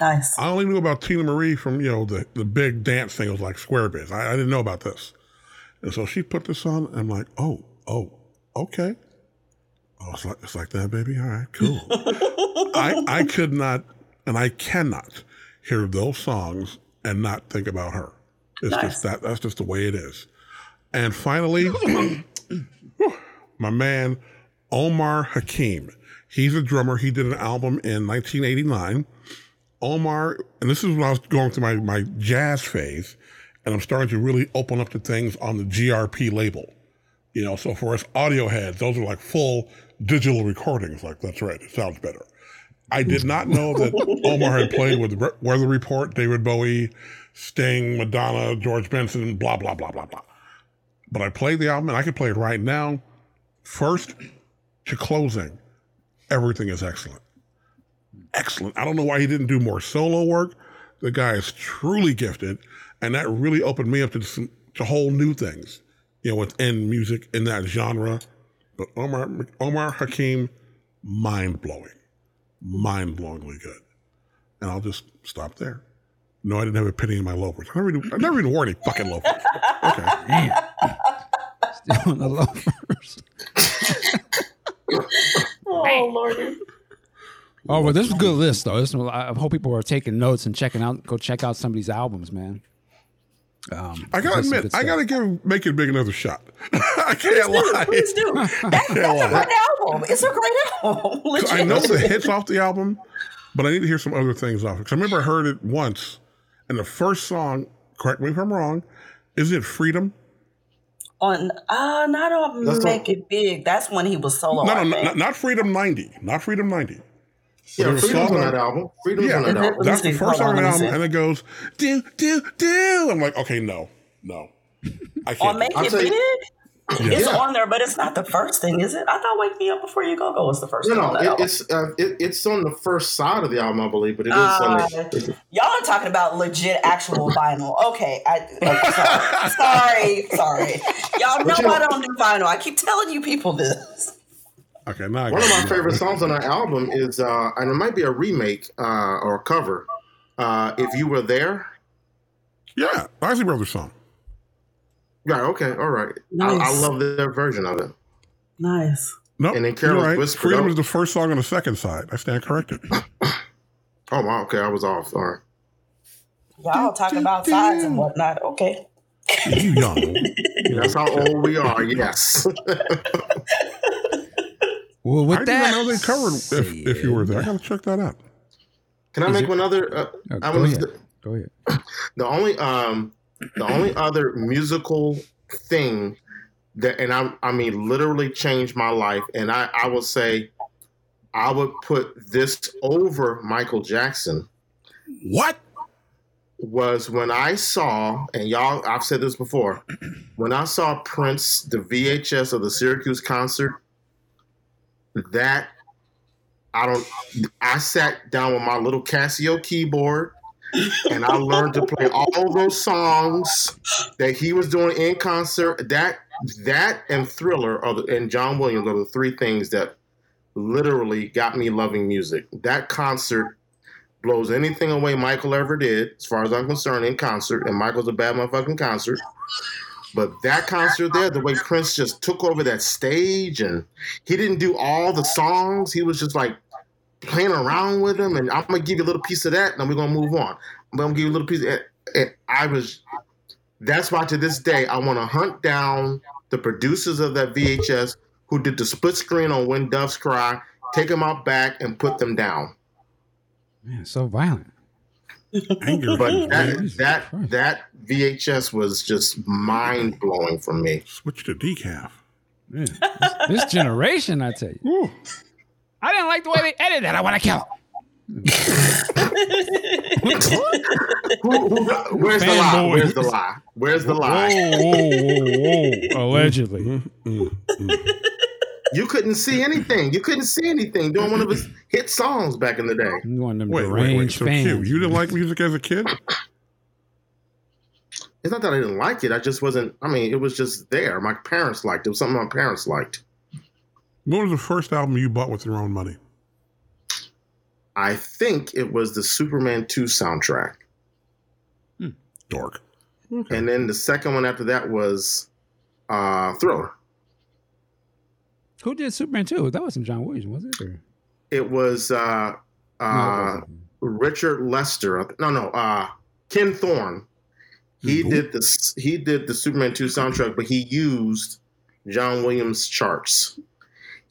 Nice. I only knew about Teena Marie from, you know, the, the big dance singles like Square Biz. I, I didn't know about this. And so she put this on, and I'm like, oh, oh, okay. Oh, it's like, it's like that, baby? All right, cool. I, I could not, and I cannot hear those songs and not think about her. It's Nice. just that, that's just the way it is. And finally, my man, Omar Hakim. He's a drummer. He did an album in 1989. Omar, and this is when I was going through my, my jazz phase, and I'm starting to really open up to things on the GRP label. You know, so for us audio heads, those are like full digital recordings. Like, that's right, it sounds better. I did not know that Omar had played with Weather Report, David Bowie, Sting, Madonna, George Benson, blah, blah, blah, blah, blah. But I played the album, and I could play it right now. First to closing, everything is excellent excellent. I don't know why he didn't do more solo work. The guy is truly gifted, and that really opened me up to some to whole new things, you know, within music in that genre. But Omar Omar Hakim, mind blowing, mind blowingly good. And I'll just stop there. No, I didn't have a penny in my loafers. I never, even, I never even wore any fucking loafers. Okay. Damn. Still on the loafers. Oh Lordy. Oh, well, this is a good list, though. This, I hope people are taking notes and checking out. Go check out some of these albums, man. Um, I gotta this is admit, good I gotta give Make It Big another shot. I can't lie. Please do. That, that's a great album. It's a great album. Legit. I know the hits off the album, but I need to hear some other things off it. Because I remember I heard it once, and the first song, correct me if I'm wrong, is it Freedom? On uh not on That's Make It Big. That's when he was solo. No, no, not, not Freedom 90. Not Freedom 90. Yeah, There was Freedom's on on- that album. Freedom's Yeah, on that Is album. That's the first song on on, the album, see. and it goes do do do. I'm like, okay, no, no, I can't. Make It Big? Yeah. It's Yeah. on there, but it's not the first thing, is it? I thought Wake Me Up Before You Go Go was the first No, thing no, it, it's uh, it, it's on the first side of the album, I believe, but it is on Uh, the. Y'all are talking about legit actual vinyl. Okay, I okay, sorry, sorry, sorry. Y'all know But I don't do vinyl. I keep telling you people this. Okay, now One of my favorite songs on that album is, uh, and it might be a remake uh, or a cover. Uh, if you were there, Yeah, Isley Brothers song. Yeah, okay, all right. I, I love their version of it. Nice. No, And then you're Careless right. Whisper, Freedom that- is the first song on the second side. I stand corrected. Oh wow, okay, I was off. All right. Y'all talking about sides and whatnot. Okay. you young. That's how old we are. Yes. Well, with I that, didn't know they covered if, if you were there. I gotta check that out. Can I Is make it- one other? Uh, Oh, I go was ahead. Go ahead. the only um the only other musical thing that and I I mean literally changed my life and I I will say I would put this over Michael Jackson What? was when I saw and y'all I've said this before when I saw Prince the VHS of the Syracuse concert that I don't I sat down with my little Casio keyboard and I learned to play all those songs that he was doing in concert. That that and Thriller are the, and John Williams are the three things that literally got me loving music. That concert blows anything away Michael ever did, as far as I'm concerned, in concert. And Michael's a bad motherfucking concert. But that concert there, the way Prince just took over that stage and he didn't do all the songs, he was just like playing around with them, and I'm gonna give you a little piece of that, and then we're gonna move on. I'm gonna give you a little piece. Of, and I was. That's why to this day I want to hunt down the producers of that VHS who did the split screen on When Doves Cry, take them out back and put them down. Man, so violent. Anger. But issues, that that that VHS was just mind blowing for me. Switch to decaf. Man, this, this generation, I tell you. Ooh. I didn't like the way they edited that. I want to kill Who, who, where's the lie? Where's the lie? Where's the lie? whoa, whoa, whoa. Allegedly. Mm, mm, mm. You couldn't see anything. You couldn't see anything doing one of his hit songs back in the day. One of them Wait, wait, wait. So fans. Q, you didn't like music as a kid? It's not that I didn't like it. I just wasn't. I mean, it was just there. My parents liked it. It was something my parents liked. What was the first album you bought with your own money? I think it was the Superman 2 soundtrack. Dork. And then the second one after that was uh, Thriller. Who did Superman 2? That wasn't John Williams, was it? Or? It was uh, No, it uh, wasn't. Richard Lester. No, no, uh, Ken Thorne. He Who? did this. He did the Superman 2 soundtrack, but he used John Williams charts.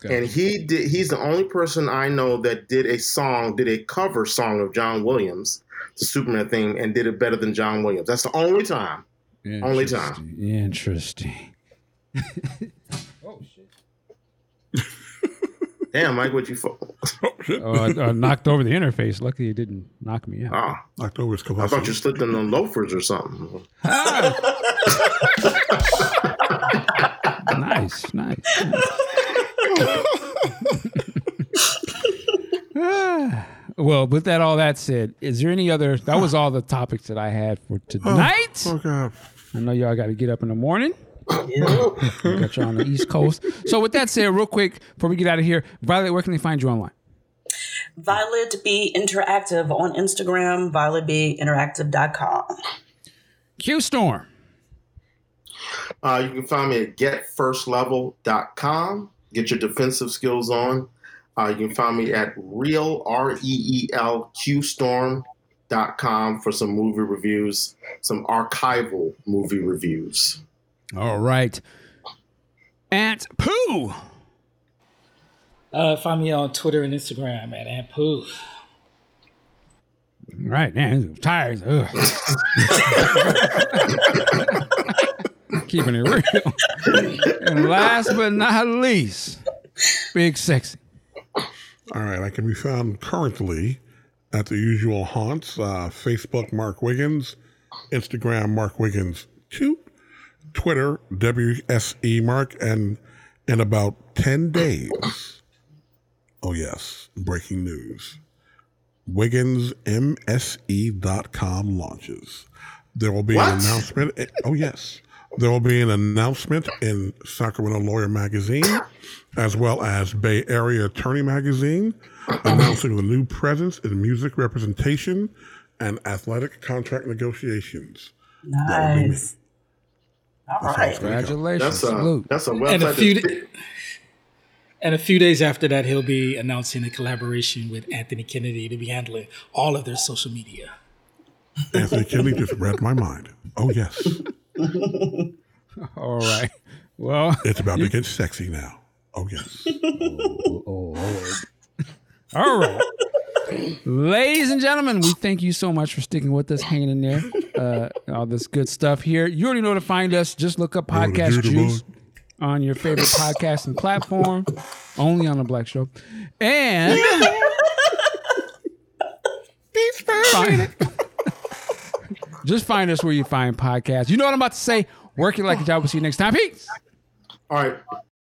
Gotcha. And he did. He's the only person I know that did a song, did a cover song of John Williams, the Superman theme, and did it better than John Williams. That's the only time. only time. Interesting. Interesting. Damn, Mike, what you? Fo- Oh, shit. Oh, I, I knocked over the interface. Luckily, it didn't knock me out. Oh. Knocked Ah, October's I thought you slipped in the loafers or something. nice, nice. Ah. well, with that, all that said, is there any other? That was all the topics that I had for tonight. Oh, God. I know y'all got to get up in the morning. Yeah. Got you on the East Coast. So, with that said, real quick before we get out of here, Violet, where can they find you online? Violet B Interactive on Instagram, violetbinteractive.com. Q Storm. Uh, you can find me at getfirstlevel.com. Get your defensive skills on. Uh, you can find me at real R E E L Q Storm.com for some movie reviews, some archival movie reviews. All right. Aunt Pooh. Uh, find me on Twitter and Instagram at Aunt Pooh. Right, man. I'm tired. Ugh. Keeping it real. and last but not least, Big Sexy. All right, I can be found currently at the usual haunts uh, Facebook, Mark Wiggins, Instagram, Mark Wiggins 2, Twitter, WSE Mark, and in about 10 days, oh yes, breaking news, WigginsMSE.com launches. There will be What? an announcement. Oh, yes. There will be an announcement in Sacramento Lawyer Magazine, as well as Bay Area Attorney Magazine, announcing the new presence in music representation and athletic contract negotiations. That would be me. Nice. All That right. Congratulations. That's a Salute. that's a And a website. few that- and a few days after that, he'll be announcing a collaboration with Anthony Kennedy to be handling all of their social media. Anthony Kennedy just read my mind. Oh, yes. All right. Well, It's about to get sexy now. Oh, yes. all right. Ladies and gentlemen, we thank you so much for sticking with us, hanging in there. Uh, all this good stuff here. You already know where to find us. Just look up know Podcast Juice on your favorite podcasting platform, only on the Black Show. And find, just find us where you find podcasts. You know what I'm about to say. Work it like a job. We'll see you next time. Peace. All right.